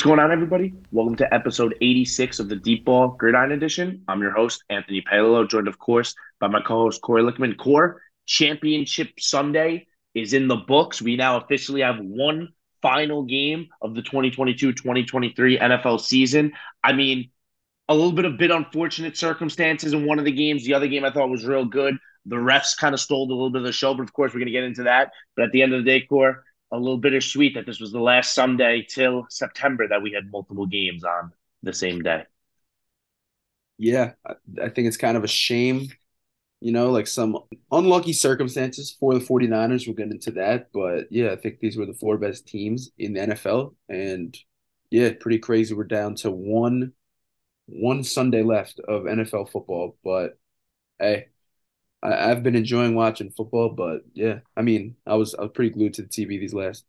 What's going on, everybody? Welcome to episode 86 of the Deep Ball Gridiron Edition. I'm your host, Anthony Paolo, joined, of course, by my co host, Corey Lickman. Core, Championship Sunday is in the books. We now officially have one final game of the 2022 2023 NFL season. I mean, a little bit of bit unfortunate circumstances in one of the games. The other game I thought was real good. The refs kind of stole a little bit of the show, but of course, we're going to get into that. But at the end of the day, Core, a little bittersweet that this was the last Sunday till September that we had multiple games on the same day. Yeah, I think it's kind of a shame, you know, like some unlucky circumstances for the 49ers. We'll get into that. But yeah, I think these were the four best teams in the NFL. And yeah, pretty crazy. We're down to one one Sunday left of NFL football. But hey, I, have been enjoying watching football, but yeah, I mean, I was I was pretty glued to the TV these last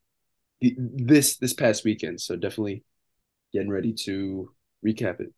this this past weekend, so definitely getting ready to recap it.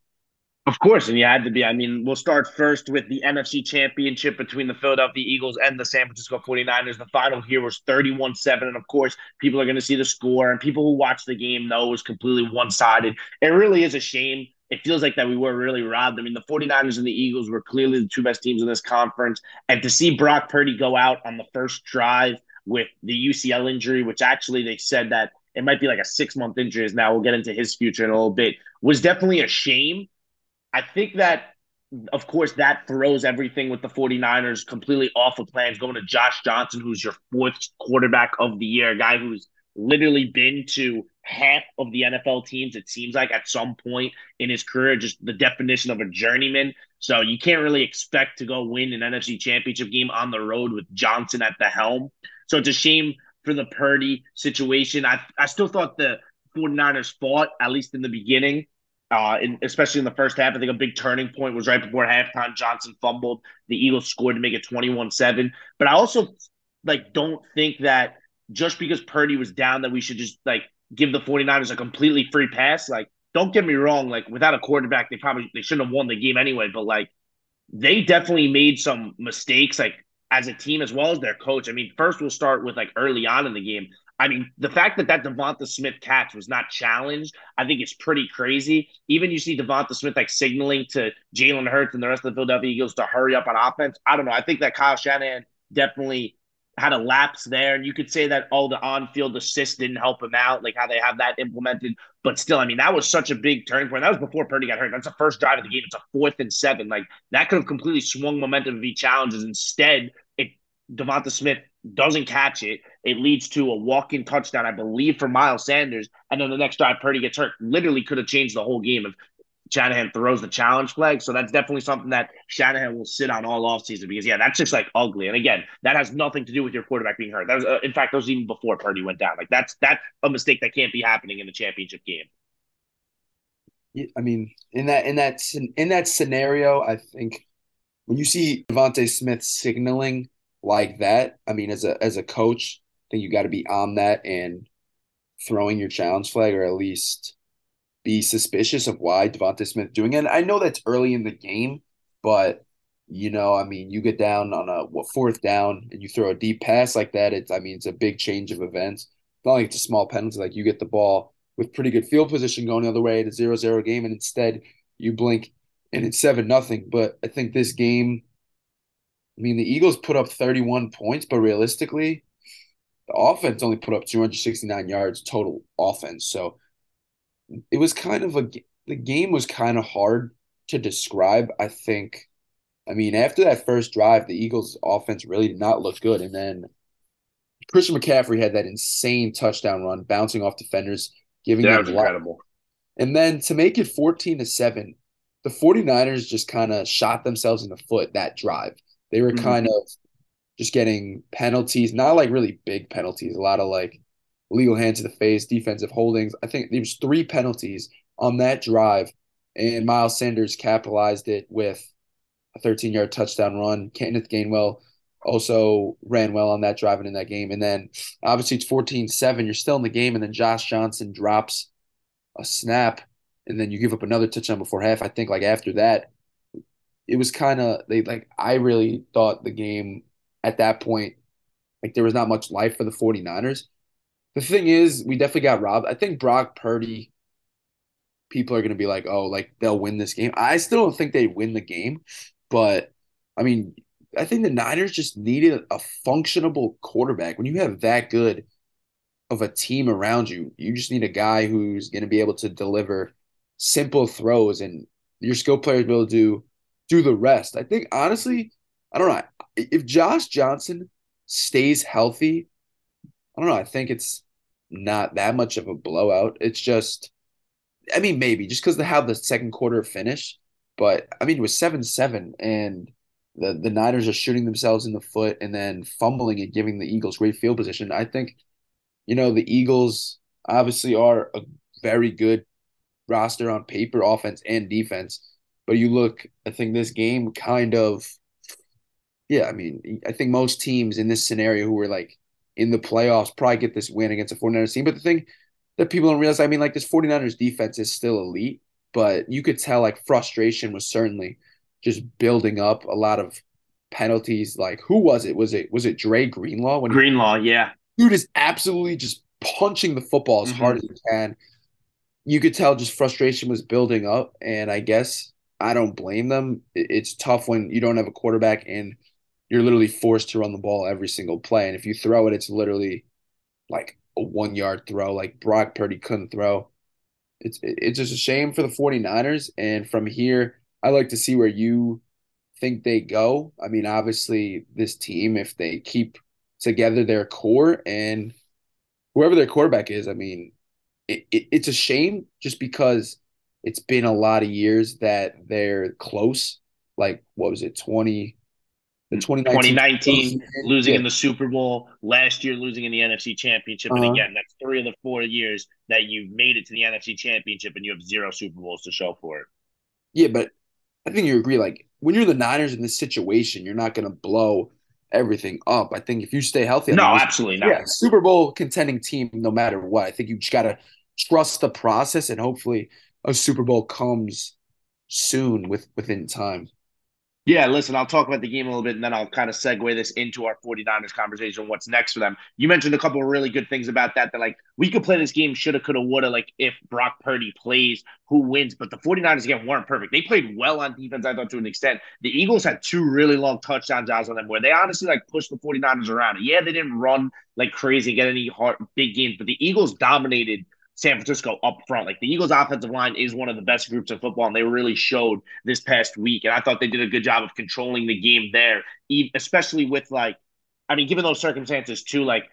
Of course, and you had to be. I mean, we'll start first with the NFC Championship between the Philadelphia Eagles and the San Francisco 49ers. The final here was 31 7. And of course, people are going to see the score, and people who watch the game know it was completely one sided. It really is a shame it feels like that we were really robbed. I mean, the 49ers and the Eagles were clearly the two best teams in this conference. And to see Brock Purdy go out on the first drive with the UCL injury, which actually they said that it might be like a six month injury, is now we'll get into his future in a little bit, was definitely a shame. I think that, of course, that throws everything with the 49ers completely off of plans going to Josh Johnson, who's your fourth quarterback of the year, a guy who's literally been to half of the NFL teams, it seems like at some point in his career, just the definition of a journeyman. So you can't really expect to go win an NFC championship game on the road with Johnson at the helm. So it's a shame for the Purdy situation. I, I still thought the 49ers fought, at least in the beginning. Uh, in, especially in the first half, I think a big turning point was right before halftime. Johnson fumbled. The Eagles scored to make it 21 7. But I also like don't think that just because Purdy was down that we should just like give the 49ers a completely free pass. Like, don't get me wrong, like without a quarterback, they probably they shouldn't have won the game anyway, but like they definitely made some mistakes, like as a team as well as their coach. I mean, first we'll start with like early on in the game. I mean, the fact that that Devonta Smith catch was not challenged, I think it's pretty crazy. Even you see Devonta Smith like signaling to Jalen Hurts and the rest of the Philadelphia Eagles to hurry up on offense. I don't know. I think that Kyle Shanahan definitely had a lapse there. And you could say that, oh, the on field assist didn't help him out, like how they have that implemented. But still, I mean, that was such a big turning point. That was before Purdy got hurt. That's the first drive of the game. It's a fourth and seven. Like that could have completely swung momentum he challenges. Instead, it Devonta Smith doesn't catch it. It leads to a walk-in touchdown, I believe, for Miles Sanders. And then the next drive, Purdy gets hurt. Literally could have changed the whole game if Shanahan throws the challenge flag. So that's definitely something that Shanahan will sit on all offseason because, yeah, that's just like ugly. And again, that has nothing to do with your quarterback being hurt. That was, uh, in fact, that was even before Purdy went down. Like that's that's a mistake that can't be happening in the championship game. I mean, in that in that in that scenario, I think when you see Devonta Smith signaling like that, I mean, as a as a coach, I think you got to be on that and throwing your challenge flag, or at least be suspicious of why Devonta Smith doing it. And I know that's early in the game, but you know, I mean, you get down on a what, fourth down and you throw a deep pass like that. It's I mean, it's a big change of events. Not like it's a small penalty. Like you get the ball with pretty good field position going the other way. It's a zero zero game, and instead you blink and it's seven nothing. But I think this game, I mean, the Eagles put up thirty one points, but realistically, the offense only put up two hundred sixty nine yards total offense. So it was kind of a the game was kind of hard to describe. I think. I mean, after that first drive, the Eagles' offense really did not look good, and then Christian McCaffrey had that insane touchdown run, bouncing off defenders, giving that them incredible. And then to make it 14 to 7, the 49ers just kind of shot themselves in the foot that drive. They were mm-hmm. kind of just getting penalties, not like really big penalties, a lot of like legal hand to the face, defensive holdings. I think there was three penalties on that drive, and Miles Sanders capitalized it with a 13 yard touchdown run. Kenneth Gainwell also ran well on that drive and in that game. And then obviously it's 14 7. You're still in the game, and then Josh Johnson drops a snap, and then you give up another touchdown before half. I think like after that, it was kind of they like I really thought the game at that point like there was not much life for the 49ers the thing is, we definitely got robbed. I think Brock Purdy people are going to be like, oh, like they'll win this game. I still don't think they win the game, but I mean, I think the Niners just needed a functionable quarterback. When you have that good of a team around you, you just need a guy who's going to be able to deliver simple throws, and your skill players will do do the rest. I think honestly, I don't know if Josh Johnson stays healthy. I don't know. I think it's not that much of a blowout. It's just, I mean, maybe just because of how the second quarter finished. But I mean, it was seven seven, and the the Niners are shooting themselves in the foot and then fumbling and giving the Eagles great field position. I think, you know, the Eagles obviously are a very good roster on paper, offense and defense. But you look, I think this game kind of, yeah, I mean, I think most teams in this scenario who were like in the playoffs probably get this win against a 49ers team. But the thing that people don't realize, I mean, like this 49ers defense is still elite, but you could tell like frustration was certainly just building up a lot of penalties. Like who was it? Was it was it Dre Greenlaw? When Greenlaw, he, yeah. Dude is absolutely just punching the football as mm-hmm. hard as he can. You could tell just frustration was building up, and I guess I don't blame them. It's tough when you don't have a quarterback and you're literally forced to run the ball every single play. And if you throw it, it's literally like a one yard throw. Like Brock Purdy couldn't throw. It's it's just a shame for the 49ers. And from here, I like to see where you think they go. I mean, obviously, this team, if they keep together their core and whoever their quarterback is, I mean, it, it, it's a shame just because it's been a lot of years that they're close. Like, what was it, 20, the 2019, 2019 losing yeah. in the Super Bowl, last year losing in the NFC Championship. Uh-huh. And again, that's three of the four years that you've made it to the NFC Championship and you have zero Super Bowls to show for it. Yeah, but I think you agree. Like when you're the Niners in this situation, you're not going to blow everything up. I think if you stay healthy, no, absolutely not. Yeah, Super Bowl contending team, no matter what. I think you just got to trust the process, and hopefully, a Super Bowl comes soon with within time. Yeah, listen, I'll talk about the game a little bit and then I'll kind of segue this into our 49ers conversation. What's next for them? You mentioned a couple of really good things about that. That, like, we could play this game shoulda, coulda, woulda, like, if Brock Purdy plays, who wins. But the 49ers, again, weren't perfect. They played well on defense, I thought, to an extent. The Eagles had two really long touchdown drives on them where they honestly, like, pushed the 49ers around. Yeah, they didn't run like crazy, get any hard, big games, but the Eagles dominated San Francisco up front. Like the Eagles' offensive line is one of the best groups of football, and they really showed this past week. And I thought they did a good job of controlling the game there, especially with like, I mean, given those circumstances too, like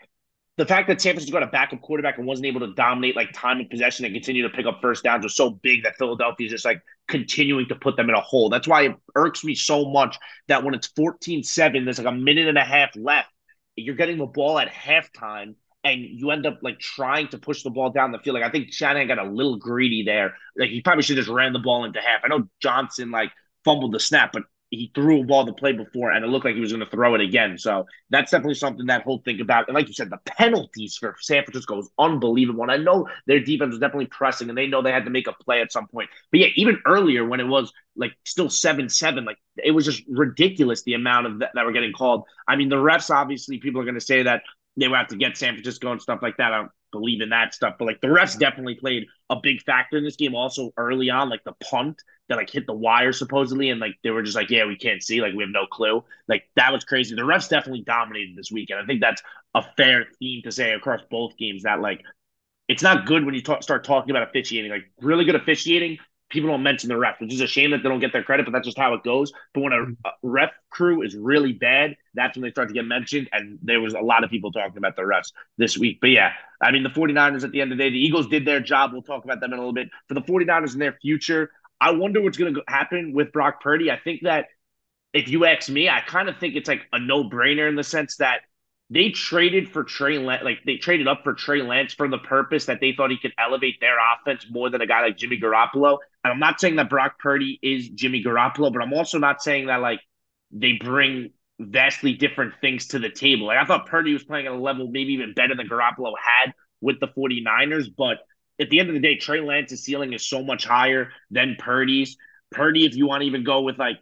the fact that San Francisco got a backup quarterback and wasn't able to dominate like time and possession and continue to pick up first downs was so big that Philadelphia is just like continuing to put them in a hole. That's why it irks me so much that when it's 14-7, there's like a minute and a half left. You're getting the ball at halftime and you end up like trying to push the ball down the field. Like I think Shanahan got a little greedy there. Like he probably should have just ran the ball into half. I know Johnson like fumbled the snap, but he threw a ball to play before and it looked like he was going to throw it again. So that's definitely something that whole think about. And like you said, the penalties for San Francisco was unbelievable. And I know their defense was definitely pressing and they know they had to make a play at some point. But yeah, even earlier when it was like still 7 7, like it was just ridiculous the amount of that, that were getting called. I mean, the refs, obviously, people are going to say that they would have to get San Francisco and stuff like that. I don't believe in that stuff, but like the refs definitely played a big factor in this game. Also early on, like the punt that like hit the wire supposedly, and like they were just like, yeah, we can't see, like we have no clue. Like that was crazy. The refs definitely dominated this weekend. I think that's a fair theme to say across both games that like it's not good when you talk, start talking about officiating. Like really good officiating people don't mention the ref, which is a shame that they don't get their credit, but that's just how it goes. But when a, mm-hmm. a, ref crew is really bad, that's when they start to get mentioned. And there was a lot of people talking about the refs this week. But yeah, I mean, the 49ers at the end of the day, the Eagles did their job. We'll talk about them in a little bit. For the 49ers and their future, I wonder what's going to happen with Brock Purdy. I think that if you ask me, I kind of think it's like a no brainer in the sense that they traded for Trey Lance, like they traded up for Trey Lance for the purpose that they thought he could elevate their offense more than a guy like Jimmy Garoppolo. And I'm not saying that Brock Purdy is Jimmy Garoppolo, but I'm also not saying that like they bring vastly different things to the table. Like I thought Purdy was playing at a level maybe even better than Garoppolo had with the 49ers, but at the end of the day, Trey Lance's ceiling is so much higher than Purdy's. Purdy, if you want to even go with like,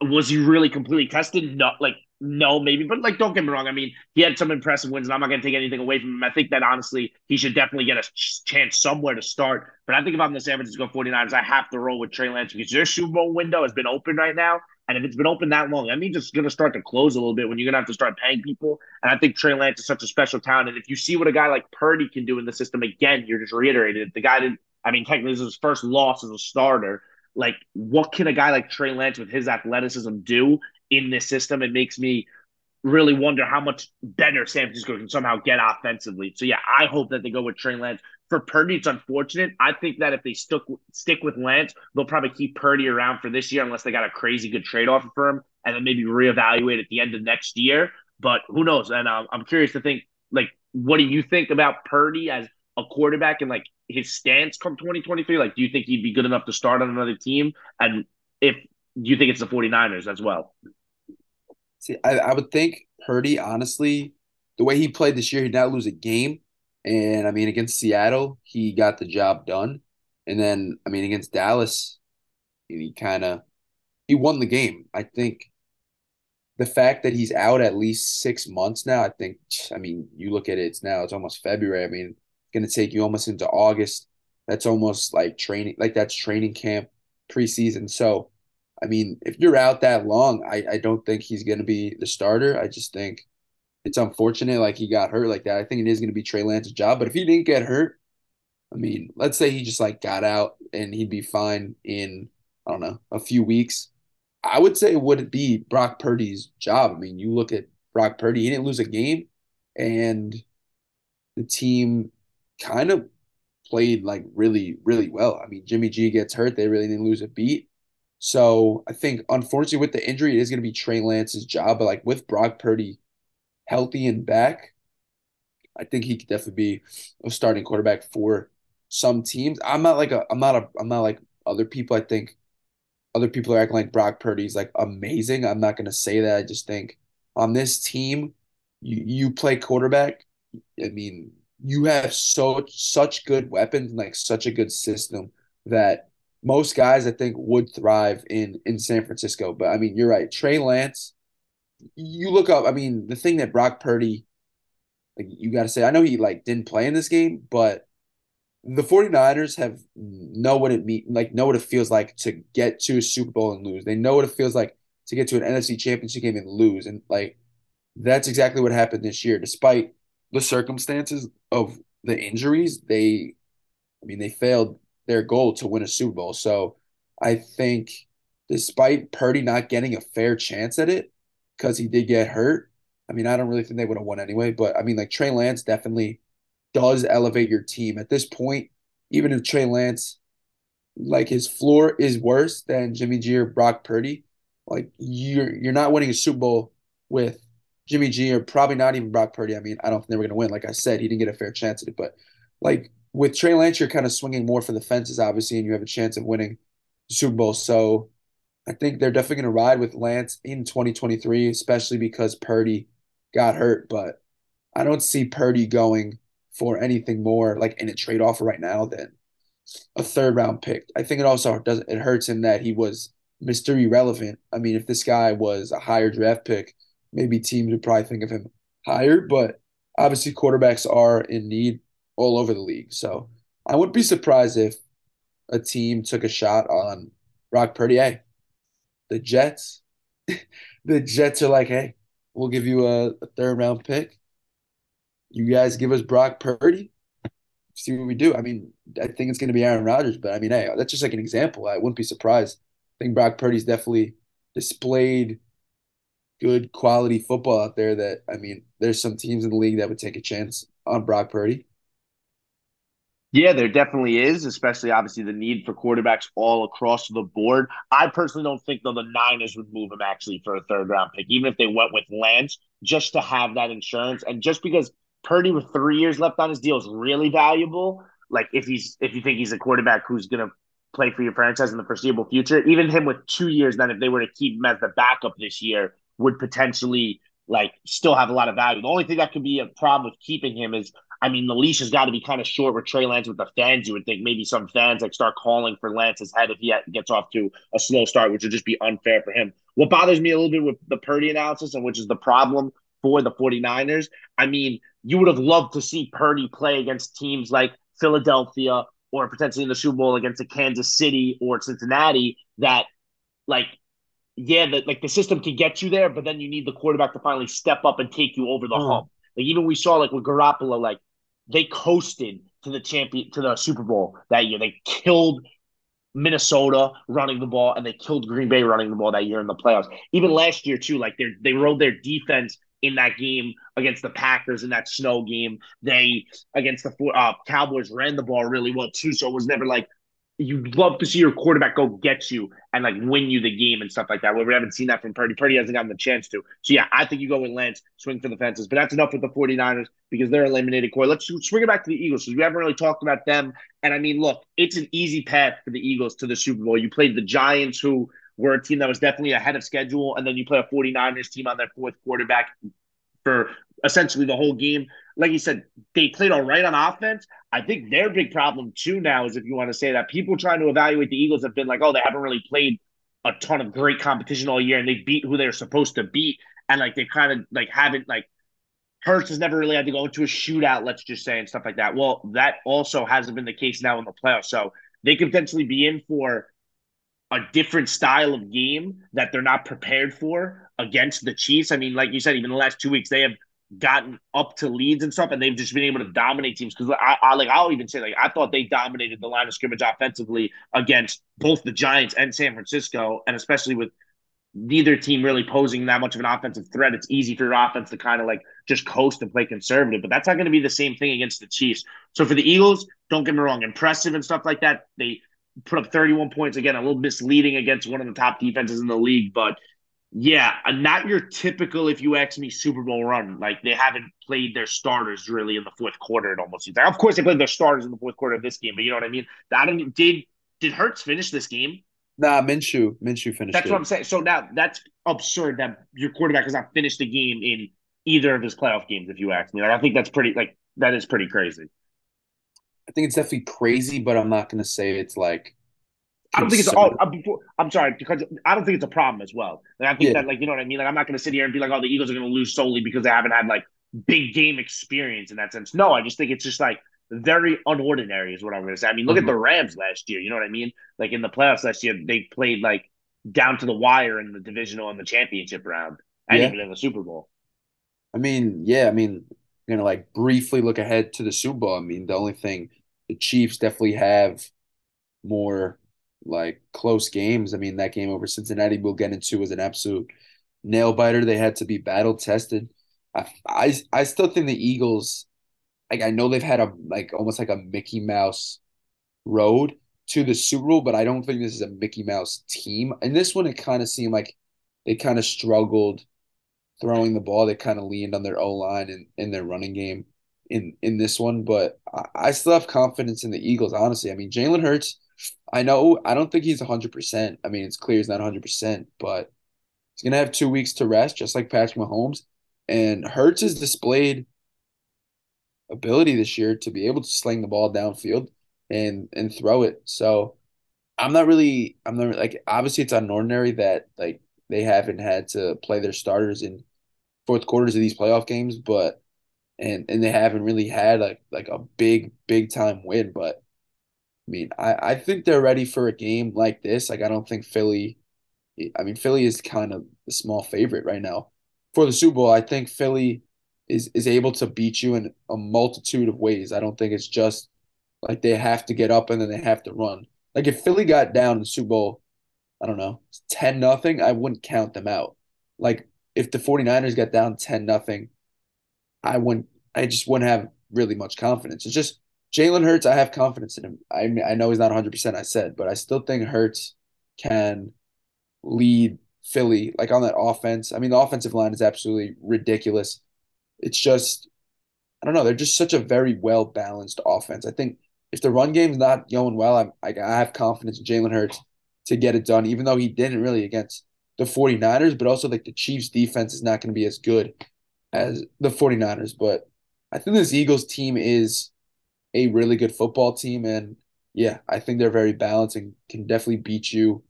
was he really completely tested? No, like no, maybe, but like, don't get me wrong. I mean, he had some impressive wins, and I'm not going to take anything away from him. I think that honestly, he should definitely get a chance somewhere to start. But I think if I'm the San Francisco 49ers, I have to roll with Trey Lance because their Super Bowl window has been open right now. And if it's been open that long, that means it's going to start to close a little bit when you're going to have to start paying people. And I think Trey Lance is such a special talent. And if you see what a guy like Purdy can do in the system, again, you're just reiterating it. The guy didn't, I mean, technically, this is his first loss as a starter. Like, what can a guy like Trey Lance with his athleticism do in this system? It makes me really wonder how much better San Francisco can somehow get offensively. So yeah, I hope that they go with Trey Lance. For Purdy, it's unfortunate. I think that if they stick stick with Lance, they'll probably keep Purdy around for this year unless they got a crazy good trade offer for him, and then maybe reevaluate at the end of next year. But who knows? And um, I'm curious to think like, what do you think about Purdy as a quarterback and like his stance come 2023? Like, do you think he'd be good enough to start on another team? And if do you think it's the 49ers as well? See, I, I would think Purdy, honestly, the way he played this year, he did not lose a game. And I mean, against Seattle, he got the job done. And then, I mean, against Dallas, he kind of he won the game. I think the fact that he's out at least six months now, I think, I mean, you look at it, it's now, it's almost February. I mean, going to take you almost into August. That's almost like training, like that's training camp preseason. So I mean, if you're out that long, I, I don't think he's going to be the starter. I just think it's unfortunate, like he got hurt like that. I think it is going to be Trey Lance's job. But if he didn't get hurt, I mean, let's say he just like got out and he'd be fine in I don't know a few weeks. I would say would it be Brock Purdy's job? I mean, you look at Brock Purdy; he didn't lose a game, and the team kind of played like really, really well. I mean, Jimmy G gets hurt; they really didn't lose a beat. So I think, unfortunately, with the injury, it is going to be Trey Lance's job. But like with Brock Purdy healthy and back, I think he could definitely be a starting quarterback for some teams. I'm not like a, I'm not a, I'm not like other people. I think other people are acting like Brock Purdy's like amazing. I'm not going to say that. I just think on this team, you you play quarterback. I mean, you have so such good weapons, and like such a good system that most guys I think would thrive in in San Francisco. But I mean, you're right. Trey Lance, you look up. I mean, the thing that Brock Purdy, like you got to say, I know he like didn't play in this game, but the 49ers have know what it mean like know what it feels like to get to a Super Bowl and lose. They know what it feels like to get to an NFC championship game and lose. And like that's exactly what happened this year. Despite the circumstances of the injuries, they I mean they failed their goal to win a Super Bowl. So I think despite Purdy not getting a fair chance at it because he did get hurt, I mean, I don't really think they would have won anyway. But I mean, like Trey Lance definitely does elevate your team. At this point, even if Trey Lance, like his floor is worse than Jimmy G or Brock Purdy, like you're you're not winning a Super Bowl with Jimmy G or probably not even Brock Purdy. I mean, I don't think they were going to win. Like I said, he didn't get a fair chance at it. But like with Trey Lance, you're kind of swinging more for the fences, obviously, and you have a chance of winning the Super Bowl. So I think they're definitely going to ride with Lance in 2023, especially because Purdy got hurt. But I don't see Purdy going for anything more like in a trade offer right now than a third round pick. I think it also does it hurts him that he was Mr. Irrelevant. I mean, if this guy was a higher draft pick, maybe teams would probably think of him higher. But obviously, quarterbacks are in need all over the league. So I wouldn't be surprised if a team took a shot on Brock Purdy. The Jets, the Jets are like, hey, we'll give you a, a third round pick. You guys give us Brock Purdy. See what we do. I mean, I think it's going to be Aaron Rodgers, but I mean, hey, that's just like an example. I wouldn't be surprised. I think Brock Purdy's definitely displayed good quality football out there. That I mean, there's some teams in the league that would take a chance on Brock Purdy. Yeah, there definitely is, especially obviously the need for quarterbacks all across the board. I personally don't think though the Niners would move him actually for a third round pick, even if they went with Lance, just to have that insurance. And just because Purdy with three years left on his deal is really valuable. Like if he's if you think he's a quarterback who's gonna play for your franchise in the foreseeable future, even him with two years, then if they were to keep him as the backup this year, would potentially like still have a lot of value. The only thing that could be a problem with keeping him is I mean, the leash has got to be kind of short with Trey Lance with the fans. You would think maybe some fans like start calling for Lance's head if he gets off to a slow start, which would just be unfair for him. what bothers me a little bit with the Purdy analysis, and which is the problem for the 49ers, I mean, you would have loved to see Purdy play against teams like Philadelphia or potentially in the Super Bowl against a Kansas City or Cincinnati that like yeah, that like the system can get you there, but then you need the quarterback to finally step up and take you over the mm. hump. Like even we saw like with Garoppolo, like they coasted to the champion to the Super Bowl that year. They killed Minnesota running the ball and they killed Green Bay running the ball that year in the playoffs. Even last year too, like they they rode their defense in that game against the Packers in that snow game. They against the uh, Cowboys ran the ball really well too, so it was never like you'd love to see your quarterback go get you and like win you the game and stuff like that. Well, we haven't seen that from Purdy. Purdy hasn't gotten the chance to. So yeah, I think you go with Lance, swing for the fences. But that's enough with the 49ers because they're eliminated core. Let's swing it back to the Eagles because we haven't really talked about them. And I mean, look, it's an easy path for the Eagles to the Super Bowl. You played the Giants, who were a team that was definitely ahead of schedule, and then you play a 49ers team on their fourth quarterback for essentially the whole game. Like you said, they played all right on offense. I think their big problem too now is if you want to say that people trying to evaluate the Eagles have been like, oh, they haven't really played a ton of great competition all year and they beat who they're supposed to beat. And like they kind of like haven't like Hurts has never really had to go into a shootout, let's just say, and stuff like that. Well, that also hasn't been the case now in the playoffs. So they could potentially be in for a different style of game that they're not prepared for against the Chiefs. I mean, like you said, even the last two weeks, they have gotten up to leads and stuff, and they've just been able to dominate teams. Because I, I, like I'll even say like I thought they dominated the line of scrimmage offensively against both the Giants and San Francisco, and especially with neither team really posing that much of an offensive threat. It's easy for your offense to kind of like just coast and play conservative, but that's not going to be the same thing against the Chiefs. So for the Eagles, don't get me wrong, impressive and stuff like that. They put up 31 points again, a little misleading against one of the top defenses in the league, but yeah, uh, not your typical, if you ask me, Super Bowl run. Like they haven't played their starters really in the fourth quarter. It almost seems like. Of course, they played their starters in the fourth quarter of this game, but you know what I mean. I don't. Did did Hurts finish this game? Nah, Minshew. Minshew finished. That's it. what I'm saying. So now that's absurd that your quarterback has not finished the game in either of his playoff games. If you ask me, like I think that's pretty. Like that is pretty crazy. I think it's definitely crazy, but I'm not going to say it's like I don't think it's. all. I'm, I'm, sorry because I don't think it's a problem as well. Like I think yeah. that, like you know what I mean. Like I'm not going to sit here and be like, oh, the Eagles are going to lose solely because they haven't had like big game experience in that sense. No, I just think it's just like very unordinary is what I'm going to say. I mean, look mm-hmm. at the Rams last year. You know what I mean? Like in the playoffs last year, they played like down to the wire in the divisional and the championship round, and yeah. even in the Super Bowl. I mean, yeah. I mean, you know, like briefly look ahead to the Super Bowl. I mean, the only thing the Chiefs definitely have more like close games. I mean, that game over Cincinnati we'll get into was an absolute nail biter. They had to be battle tested. I, I I still think the Eagles, like I know they've had a like almost like a Mickey Mouse road to the Super Bowl, but I don't think this is a Mickey Mouse team. And this one, it kind of seemed like they kind of struggled throwing the ball. They kind of leaned on their O line and in their running game in in this one. But I, I still have confidence in the Eagles. Honestly, I mean Jalen Hurts I know I don't think he's 100%. I mean, it's clear he's not 100%, but he's going to have two weeks to rest, just like Patrick Mahomes. And Hurts has displayed ability this year to be able to sling the ball downfield and and throw it. So I'm not really I'm not like obviously it's unordinary that like they haven't had to play their starters in fourth quarters of these playoff games, but and and they haven't really had like like a big big time win, but I mean, I, I think they're ready for a game like this. Like, I don't think Philly, I mean, Philly is kind of a small favorite right now for the Super Bowl. I think Philly is, is able to beat you in a multitude of ways. I don't think it's just like they have to get up and then they have to run. Like, if Philly got down in the Super Bowl, I don't know, 10 nothing, I wouldn't count them out. Like, if the 49ers got down 10 nothing, I wouldn't, I just wouldn't have really much confidence. It's just, Jalen Hurts, I have confidence in him. I I know he's not 100%, I said, but I still think Hurts can lead Philly like on that offense. I mean, the offensive line is absolutely ridiculous. It's just, I don't know, they're just such a very well balanced offense. I think if the run game's not going well, I'm, I, I have confidence in Jalen Hurts to get it done, even though he didn't really against the 49ers, but also like the Chiefs defense is not going to be as good as the 49ers. But I think this Eagles team is a really good football team. And yeah, I think they're very balanced and can definitely beat you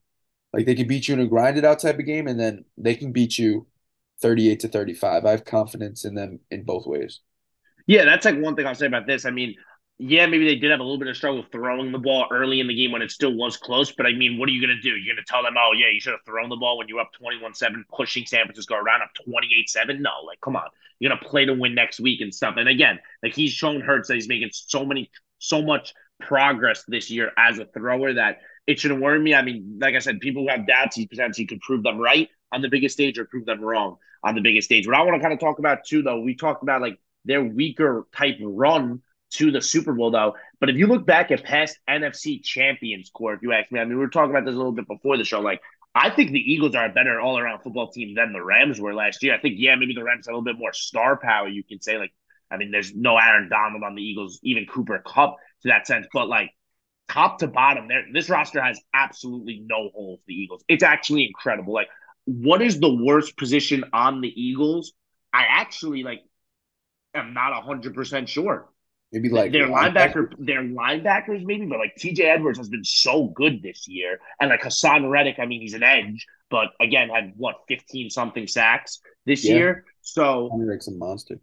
Like they can beat you in a grinded out type of game, and then they can beat you 38 to 35. I have confidence in them in both ways. Yeah, that's like one thing I'll say about this. I mean, yeah, maybe they did have a little bit of struggle throwing the ball early in the game when it still was close. But I mean, what are you going to do? You're going to tell them, oh, yeah, you should have thrown the ball when you're up 21 7, pushing San Francisco around up 28 7? No, like, come on. You're going to play to win next week and stuff. And again, like he's shown Hurts that he's making so many, so much progress this year as a thrower that it shouldn't worry me. I mean, like I said, people who have doubts, he potentially could prove them right on the biggest stage or prove them wrong on the biggest stage. What I want to kind of talk about too, though, we talked about like their weaker type run to the Super Bowl, though. But if you look back at past NFC champions, core, if you ask me, I mean, we were talking about this a little bit before the show. Like, I think the Eagles are a better all around football team than the Rams were last year. I think, yeah, maybe the Rams have a little bit more star power, you can say. Like, I mean, there's no Aaron Donald on the Eagles, even Cooper Kupp to that sense. But like, top to bottom, there this roster has absolutely no holes. The Eagles, it's actually incredible. Like, what is the worst position on the Eagles? I actually like am not hundred percent sure. Maybe like their linebacker, their linebackers, maybe, but like TJ Edwards has been so good this year, and like Haason Reddick, I mean, he's an edge, but again, had what fifteen something sacks this yeah. year. So Reddick's a monster.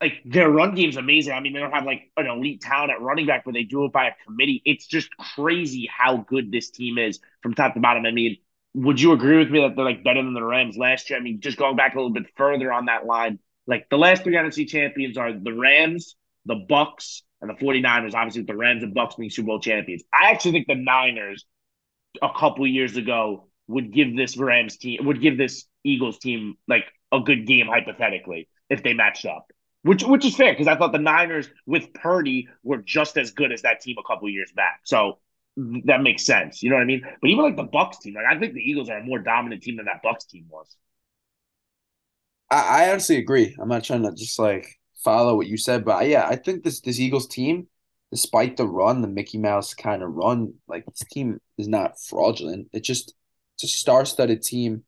Like their run game's amazing. I mean, they don't have like an elite talent at running back, but they do it by a committee. It's just crazy how good this team is from top to bottom. I mean, would you agree with me that they're like better than the Rams last year? I mean, just going back a little bit further on that line, like the last three NFC champions are the Rams, the Bucs, and the 49ers. Obviously, with the Rams and Bucs being Super Bowl champions. I actually think the Niners a couple years ago would give this Rams team would give this Eagles team like a good game hypothetically if they matched up. Which which is fair because I thought the Niners with Purdy were just as good as that team a couple years back. So that makes sense. You know what I mean? But even like the Bucs team, like I think the Eagles are a more dominant team than that Bucs team was. I, I honestly agree. I'm not trying to just like follow what you said, but yeah, I think this this Eagles team, despite the run, the Mickey Mouse kind of run, like this team is not fraudulent. It just it's a star-studded team.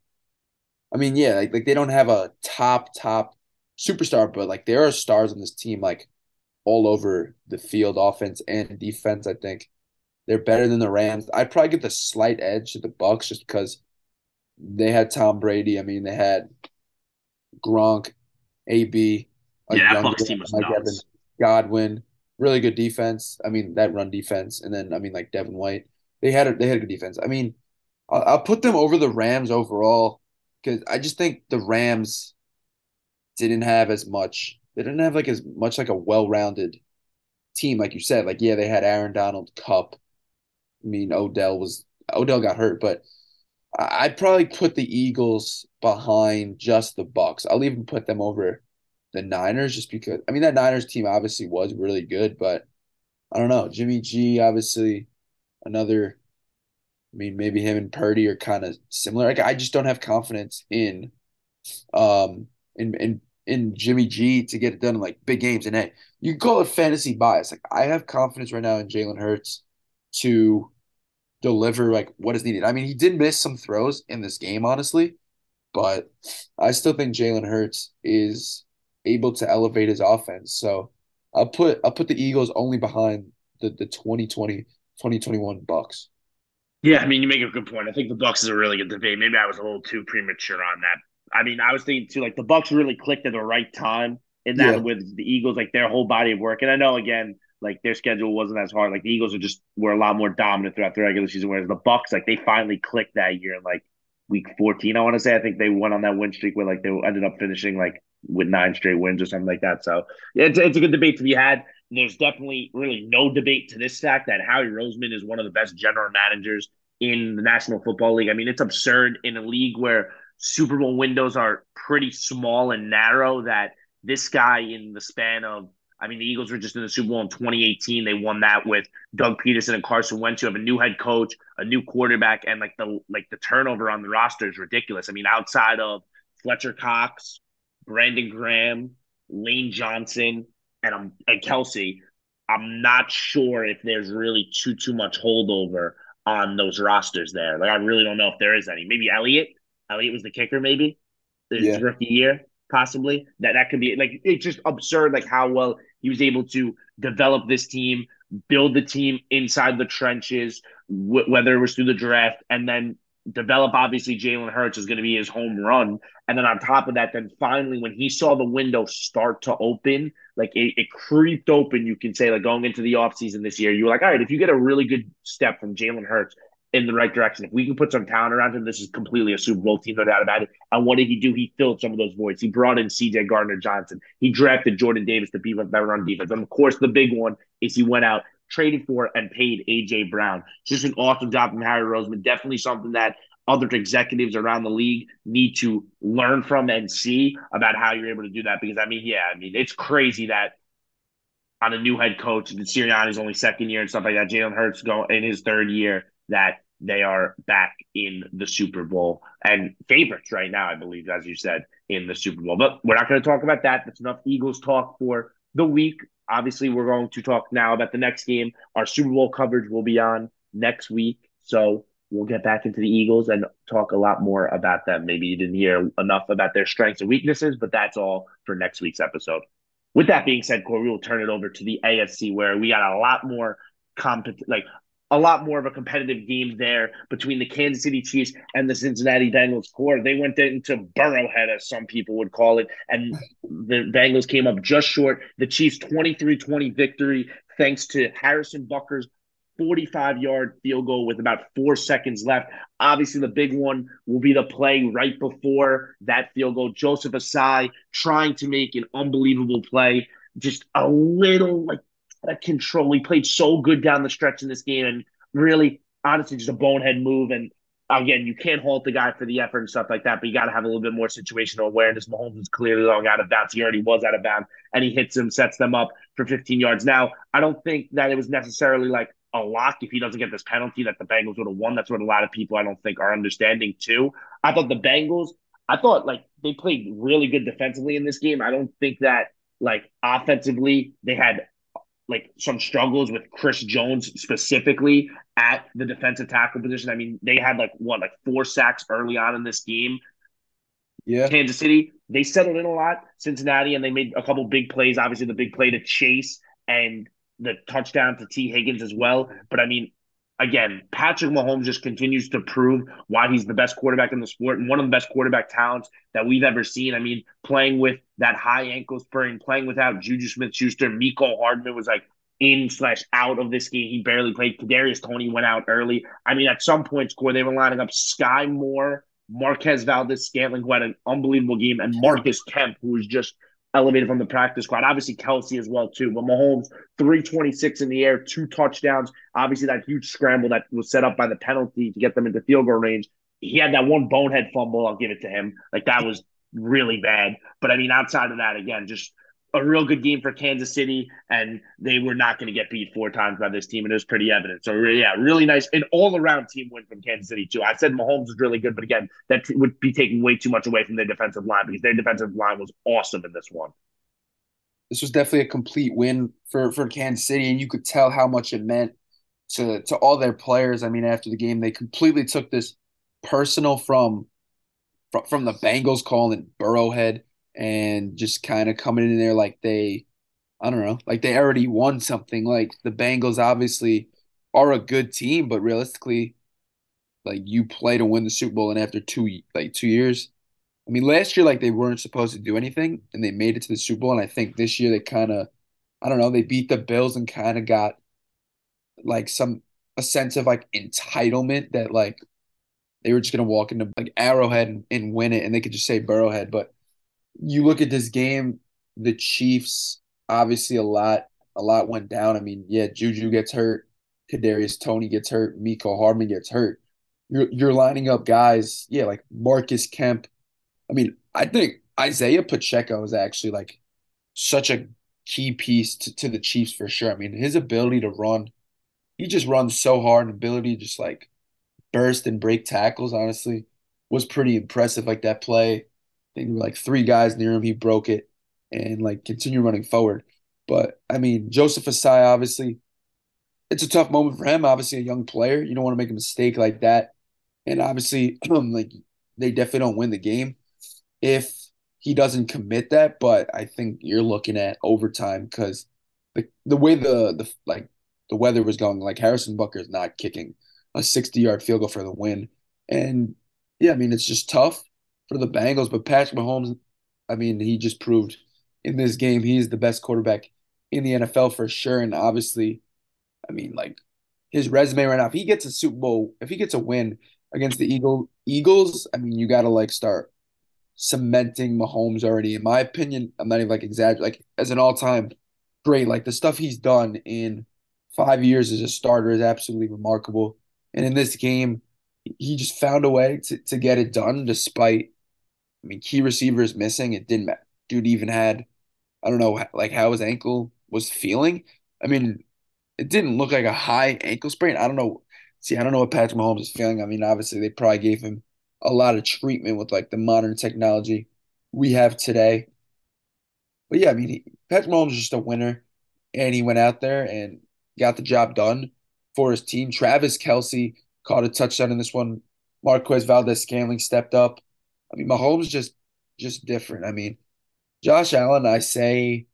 I mean, yeah, like, like they don't have a top top superstar, but like there are stars on this team, like all over the field, offense and defense. I think they're better than the Rams. I'd probably give the slight edge to the Bucs just because they had Tom Brady. I mean, they had Gronk, AB, yeah, that Bucs team was Evans, Godwin, really good defense. I mean, that run defense, and then I mean, like Devin White, they had a, they had a good defense. I mean, I'll, I'll put them over the Rams overall because I just think the Rams didn't have as much. They didn't have like as much like a well-rounded team, like you said. Like, yeah, they had Aaron Donald, Kupp. I mean, Odell was Odell got hurt, but I'd probably put the Eagles behind just the Bucs. I'll even put them over the Niners just because I mean that Niners team obviously was really good, but I don't know. Jimmy G obviously another I mean maybe him and Purdy are kind of similar. Like I just don't have confidence in um in in in Jimmy G to get it done in like big games. And hey, you can call it fantasy bias. Like I have confidence right now in Jalen Hurts to deliver like what is needed. I mean, he did miss some throws in this game, honestly, but I still think Jalen Hurts is able to elevate his offense. So I'll put I'll put the Eagles only behind the the 2020 2021 Bucs. Yeah, I mean you make a good point. I think the Bucs is a really good debate. Maybe I was a little too premature on that. I mean, I was thinking too like the Bucs really clicked at the right time in that yeah. with the Eagles, like their whole body of work. And I know again, like their schedule wasn't as hard. Like the Eagles are just were a lot more dominant throughout the regular season, whereas the Bucs, like they finally clicked that year in like week 14, I want to say. I think they went on that win streak where like they ended up finishing like with nine straight wins or something like that. So it's, it's a good debate to be had. There's definitely really no debate to this fact that Howie Roseman is one of the best general managers in the National Football League. I mean, it's absurd in a league where Super Bowl windows are pretty small and narrow that this guy in the span of I mean, the Eagles were just in the Super Bowl in 2018. They won that with Doug Pederson and Carson Wentz. You have a new head coach, a new quarterback, and like the like the turnover on the roster is ridiculous. I mean, outside of Fletcher Cox, Brandon Graham, Lane Johnson, and um, and Kelce, I'm not sure if there's really too too much holdover on those rosters there. Like I really don't know if there is any. Maybe Elliott. Elliott was the kicker, maybe his yeah. rookie year, possibly. That that could be like it's just absurd, like how well he was able to develop this team, build the team inside the trenches, wh- whether it was through the draft, and then develop. Obviously, Jalen Hurts is going to be his home run. And then on top of that, then finally, when he saw the window start to open, like it, it creeped open, you can say, like going into the offseason this year, you were like, all right, if you get a really good step from Jalen Hurts in the right direction, if we can put some talent around him, this is completely a Super Bowl team, no doubt about it. And what did he do? He filled some of those voids. He brought in CJ Gardner Johnson. He drafted Jordan Davis to beef up that run defense. And of course, the big one is he went out traded for and paid AJ Brown. Just an awesome job from Howie Roseman. Definitely something that other executives around the league need to learn from and see about how you're able to do that. Because I mean, yeah, I mean, it's crazy that on a new head coach, and Sirianni's only second year and stuff like that, Jalen Hurts go in his third year that they are back in the Super Bowl and favorites right now, I believe, as you said, in the Super Bowl. But we're not going to talk about that. That's enough Eagles talk for the week. Obviously, we're going to talk now about the next game. Our Super Bowl coverage will be on next week. So we'll get back into the Eagles and talk a lot more about them. Maybe you didn't hear enough about their strengths and weaknesses, but that's all for next week's episode. With that being said, Corey, we will turn it over to the AFC where we got a lot more competent, like a lot more of a competitive game there between the Kansas City Chiefs and the Cincinnati Bengals core. They went into Burrowhead, as some people would call it, and the Bengals came up just short. The Chiefs 23 20 victory, thanks to Harrison Butker's 45 yard field goal with about four seconds left. Obviously, the big one will be the play right before that field goal. Joseph Ossai trying to make an unbelievable play, just a little like control. He played so good down the stretch in this game, and really, honestly, just a bonehead move. And again, you can't halt the guy for the effort and stuff like that, but you got to have a little bit more situational awareness. Mahomes is clearly long out of bounds. He already was out of bounds, and he hits him, sets them up for 15 yards. Now, I don't think that it was necessarily like a lock if he doesn't get this penalty that the Bengals would have won. That's what a lot of people I don't think are understanding too. I thought the Bengals, I thought like they played really good defensively in this game. I don't think that like offensively they had like some struggles with Chris Jones specifically at the defensive tackle position. I mean, they had like what, like four sacks early on in this game. Yeah. Kansas City, they settled in a lot. Cincinnati, and they made a couple big plays. Obviously, the big play to Chase and the touchdown to Tee Higgins as well. But I mean, again, Patrick Mahomes just continues to prove why he's the best quarterback in the sport and one of the best quarterback talents that we've ever seen. I mean, playing with that high ankle sprain, playing without Juju Smith Schuster, Mecole Hardman was like in slash out of this game. He barely played. Kadarius Toney went out early. I mean, at some point, score they were lining up Skyy Moore, Marquez Valdes-Scantling, who had an unbelievable game, and Marcus Kemp, who was just elevated from the practice squad. Obviously, Kelce as well too. But Mahomes, three twenty six in the air, two touchdowns. Obviously, that huge scramble that was set up by the penalty to get them into field goal range. He had that one bonehead fumble. I'll give it to him. Like that was really bad. But I mean, outside of that, again, just a real good game for Kansas City, and they were not going to get beat four times by this team, and it was pretty evident. So yeah, really nice, an all-around team win from Kansas City too. I said Mahomes was really good, but again, that would be taking way too much away from their defensive line because their defensive line was awesome in this one. This was definitely a complete win for for Kansas City, and you could tell how much it meant to to all their players. I mean, after the game, they completely took this personal from from, from the Bengals calling Burrowhead and just kind of coming in there like they, I don't know, like they already won something. Like the Bengals obviously are a good team, but realistically, like you play to win the Super Bowl, and after two like two years, I mean, last year like they weren't supposed to do anything, and they made it to the Super Bowl, and I think this year they kind of, I don't know, they beat the Bills and kind of got like some a sense of like entitlement that like they were just gonna walk into like Arrowhead and, and win it, and they could just say Burrowhead, but you look at this game, the Chiefs obviously a lot a lot went down. I mean, yeah, Juju gets hurt, Kadarius Toney gets hurt, Mecole Hardman gets hurt. You're you're lining up guys, yeah, like Marcus Kemp. I mean, I think Isaiah Pacheco is actually like such a key piece to, to the Chiefs for sure. I mean, his ability to run, he just runs so hard and ability to just like burst and break tackles, honestly, was pretty impressive. Like that play think there were like three guys near him. He broke it and like continue running forward. But I mean, Joseph Ossai, obviously, it's a tough moment for him. Obviously, a young player. You don't want to make a mistake like that. And obviously, like they definitely don't win the game if he doesn't commit that. But I think you're looking at overtime because the the way the the like the weather was going, like Harrison Butker is not kicking a 60 yard field goal for the win. And yeah, I mean, it's just tough for the Bengals, but Patrick Mahomes, I mean, he just proved in this game he's the best quarterback in the NFL for sure. And obviously, I mean, like his resume right now, if he gets a Super Bowl, if he gets a win against the Eagle Eagles, I mean, you got to like start cementing Mahomes already. In my opinion, I'm not even like exaggerating. Like as an all-time great, like the stuff he's done in five years as a starter is absolutely remarkable. And in this game, he just found a way to, to get it done despite, I mean, key receivers missing. It didn't matter. Dude even had, I don't know, like how his ankle was feeling. I mean, it didn't look like a high ankle sprain. I don't know. See, I don't know what Patrick Mahomes is feeling. I mean, obviously they probably gave him a lot of treatment with like the modern technology we have today. But yeah, I mean, he, Patrick Mahomes is just a winner, and he went out there and got the job done for his team. Travis Kelce caught a touchdown in this one. Marquez Valdes-Scantling stepped up. I mean, Mahomes just just different. I mean, Josh Allen, I say,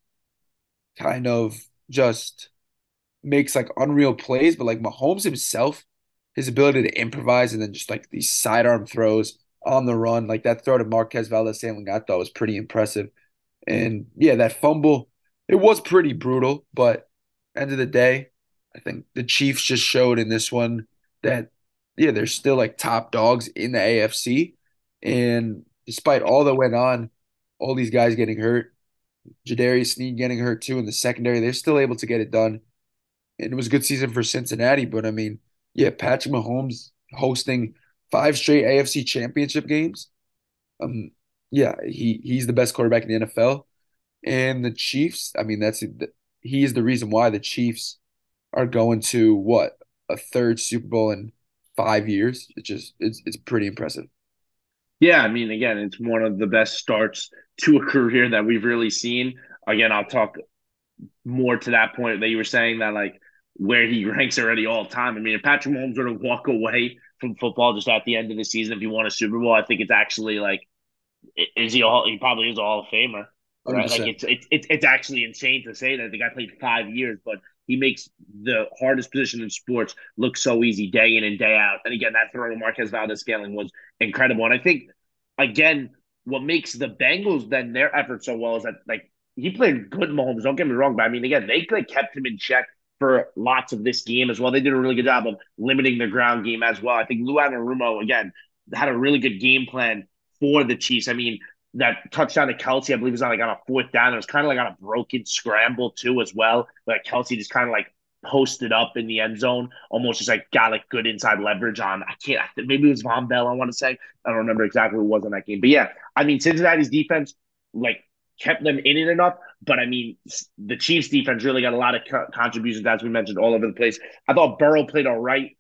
kind of just makes like unreal plays, but like Mahomes himself, his ability to improvise and then just like these sidearm throws on the run, like that throw to Marquez Valdes-Scantling, I thought was pretty impressive. And yeah, that fumble, it was pretty brutal, but end of the day, I think the Chiefs just showed in this one that yeah, they're still like top dogs in the AFC. And despite all that went on, all these guys getting hurt, L'Jarius Sneed getting hurt too in the secondary, they're still able to get it done. And it was a good season for Cincinnati. But I mean, yeah, Patrick Mahomes hosting five straight AFC championship games. Um, yeah, he he's the best quarterback in the NFL. And the Chiefs, I mean, that's he is the reason why the Chiefs are going to what a third Super Bowl in five years. It's just it's it's pretty impressive. Yeah, I mean, again, it's one of the best starts to a career that we've really seen. Again, I'll talk more to that point that you were saying that like where he ranks already all time. I mean, if Patrick Mahomes were to walk away from football just at the end of the season if he won a Super Bowl, I think it's actually like is he all he probably is a Hall of Famer. Right? Like it's, it's it's it's actually insane to say that the guy played five years, but he makes the hardest position in sports look so easy day in and day out. And again, that throw to Marquez Valdes-Scantling was incredible. And I think, again, what makes the Bengals then their effort so well is that like he played good Mahomes. Don't get me wrong, but I mean, again, they like kept him in check for lots of this game as well. They did a really good job of limiting the ground game as well. I think Lou Anarumo again had a really good game plan for the Chiefs. I mean, that touchdown to Kelce, I believe, was on like on a fourth down. It was kind of like on a broken scramble too, as well. Like Kelce just kind of like posted up in the end zone, almost just like got like good inside leverage on. I can't. Maybe it was Vonn Bell. I want to say. I don't remember exactly who was in that game, but yeah, I mean Cincinnati's defense like kept them in it enough. But I mean, the Chiefs' defense really got a lot of co- contributions, as we mentioned, all over the place. I thought Burrow played all right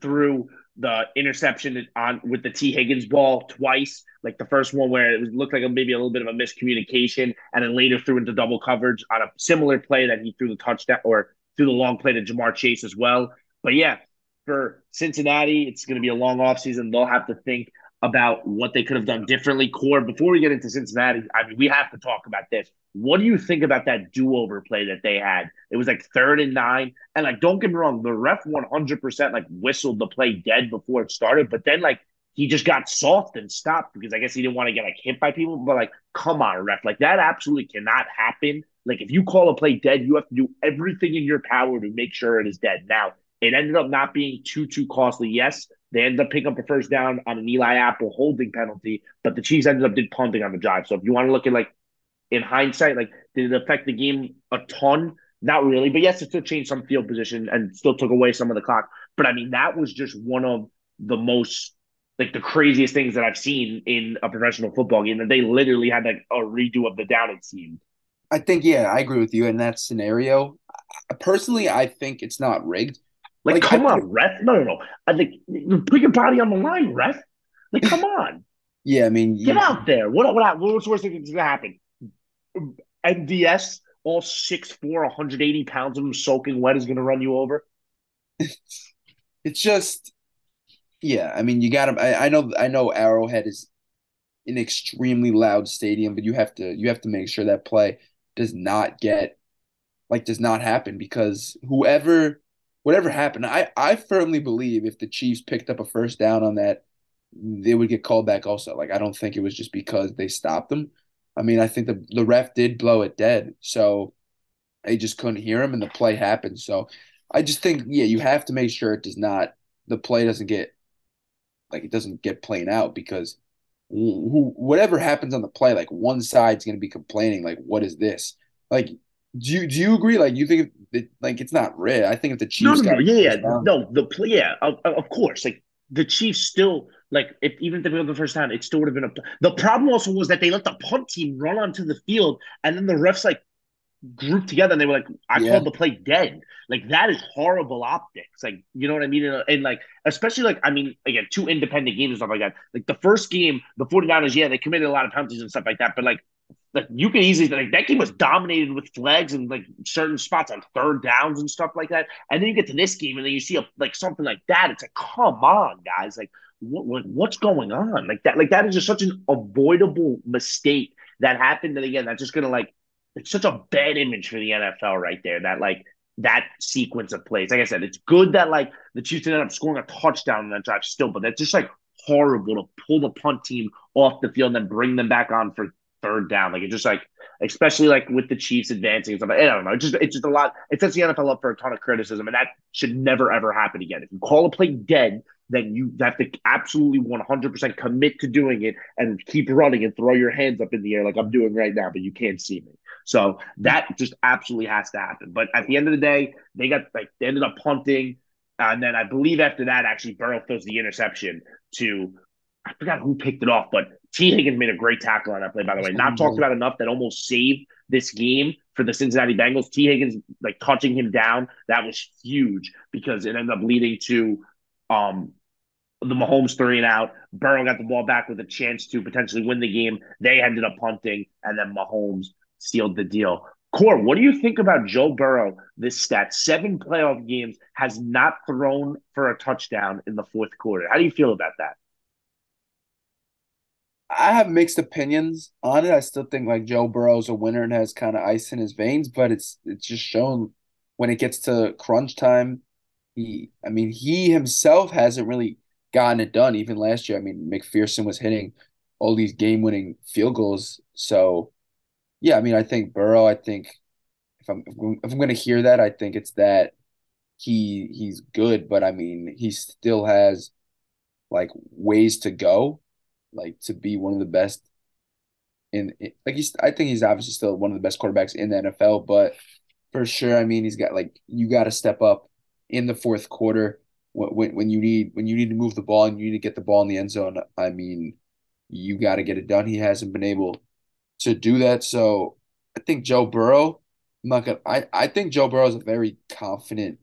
through the interception on with the T. Higgins ball twice. Like the first one where it looked like maybe a little bit of a miscommunication, and then later threw into double coverage on a similar play that he threw the touchdown or threw the long play to Ja'Marr Chase as well. But yeah, for Cincinnati, it's going to be a long offseason. They'll have to think about what they could have done differently. Core, before we get into Cincinnati, I mean, we have to talk about this. What do you think about that do-over play that they had? It was like third and nine, and like, don't get me wrong, the ref 100% like whistled the play dead before it started, but then like he just got soft and stopped because I guess he didn't want to get like hit by people. But like, come on, ref, like that absolutely cannot happen. Like, if you call a play dead, you have to do everything in your power to make sure it is dead. Now, it ended up not being too too costly. Yes, they ended up picking up a first down on an Eli Apple holding penalty, but the Chiefs ended up did punting on the drive. So if you want to look at like in hindsight, like did it affect the game a ton? Not really, but yes, it still changed some field position and still took away some of the clock. But I mean, that was just one of the most like the craziest things that I've seen in a professional football game. That they literally had like a redo of the down. It seemed. I think yeah, I agree with you in that scenario. Personally, I think it's not rigged. Like, like come on, ref. No, no, no. I think put your body on the line, ref. Like, come on. Yeah, I mean, get out there. What what what's the worst thing that's gonna happen? MVS, all 6'4", 180 pounds of him soaking wet is gonna run you over. it's just, yeah. I mean, you got to. I, I know. I know. Arrowhead is an extremely loud stadium, but you have to you have to make sure that play does not get like does not happen because whoever whatever happened, I, I firmly believe if the Chiefs picked up a first down on that they would get called back also. Like I don't think it was just because they stopped them. I mean, I think the the ref did blow it dead, so they just couldn't hear him, and the play happened. So I just think, yeah, you have to make sure it does not the play doesn't get like it doesn't get played out because who whatever happens on the play, like one side's going to be complaining, like, what is this? Like, do you do you agree? Like, you think it, like it's not red? I think if the Chiefs, no, no, no yeah, no, the play, yeah, of, of course, like the Chiefs still like if even if they were the first time, it still would have been a. The problem also was that they let the punt team run onto the field, and then the refs like grouped together, and they were like, "I yeah. called the play dead." Like that is horrible optics. Like you know what I mean? And, and, like especially like I mean again, two independent games and stuff like that. Like the first game, the 49ers, yeah, they committed a lot of penalties and stuff like that, but like like you can easily like that game was dominated with flags and like certain spots on third downs and stuff like that. And then you get to this game and then you see a, like something like that. It's like, come on, guys, like what, what what's going on? Like that, like that is just such an avoidable mistake that happened. And again, that's just gonna like it's such a bad image for the NFL right there. That like that sequence of plays. Like I said, it's good that like the Chiefs ended up scoring a touchdown in that drive still, but that's just like horrible to pull the punt team off the field and then bring them back on for third down. Like it just like, especially like with the Chiefs advancing and stuff. I don't know. It's just it's just a lot. It sets the NFL up for a ton of criticism, and that should never ever happen again. If you call a play dead, then you have to absolutely 100% commit to doing it and keep running and throw your hands up in the air like I'm doing right now, but you can't see me. So that just absolutely has to happen. But at the end of the day, they got like they ended up punting. And then I believe after that, actually, Burrow throws the interception to I forgot who picked it off, but T. Higgins made a great tackle on that play, by the way. Not talked about enough that almost saved this game for the Cincinnati Bengals. T. Higgins like touching him down, that was huge because it ended up leading to um the Mahomes three and out. Burrow got the ball back with a chance to potentially win the game. They ended up punting, and then Mahomes sealed the deal. Core, what do you think about Joe Burrow? This stat seven playoff games has not thrown for a touchdown in the fourth quarter. How do you feel about that? I have mixed opinions on it. I still think like Joe Burrow's a winner and has kind of ice in his veins, but it's it's just shown when it gets to crunch time. He, I mean, he himself hasn't really gotten it done. Even last year, I mean, McPherson was hitting all these game-winning field goals. So, yeah, I mean, I think Burrow. I think if I'm if I'm to hear that, I think it's that he he's good, but I mean, he still has like ways to go like to be one of the best in, like he's I think he's obviously still one of the best quarterbacks in the NFL, but for sure, I mean, he's got like you got to step up in the fourth quarter when when you need when you need to move the ball and you need to get the ball in the end zone. I mean, you got to get it done. He hasn't been able to do that, so I think Joe Burrow. I'm not gonna. I I think Joe Burrow is a very confident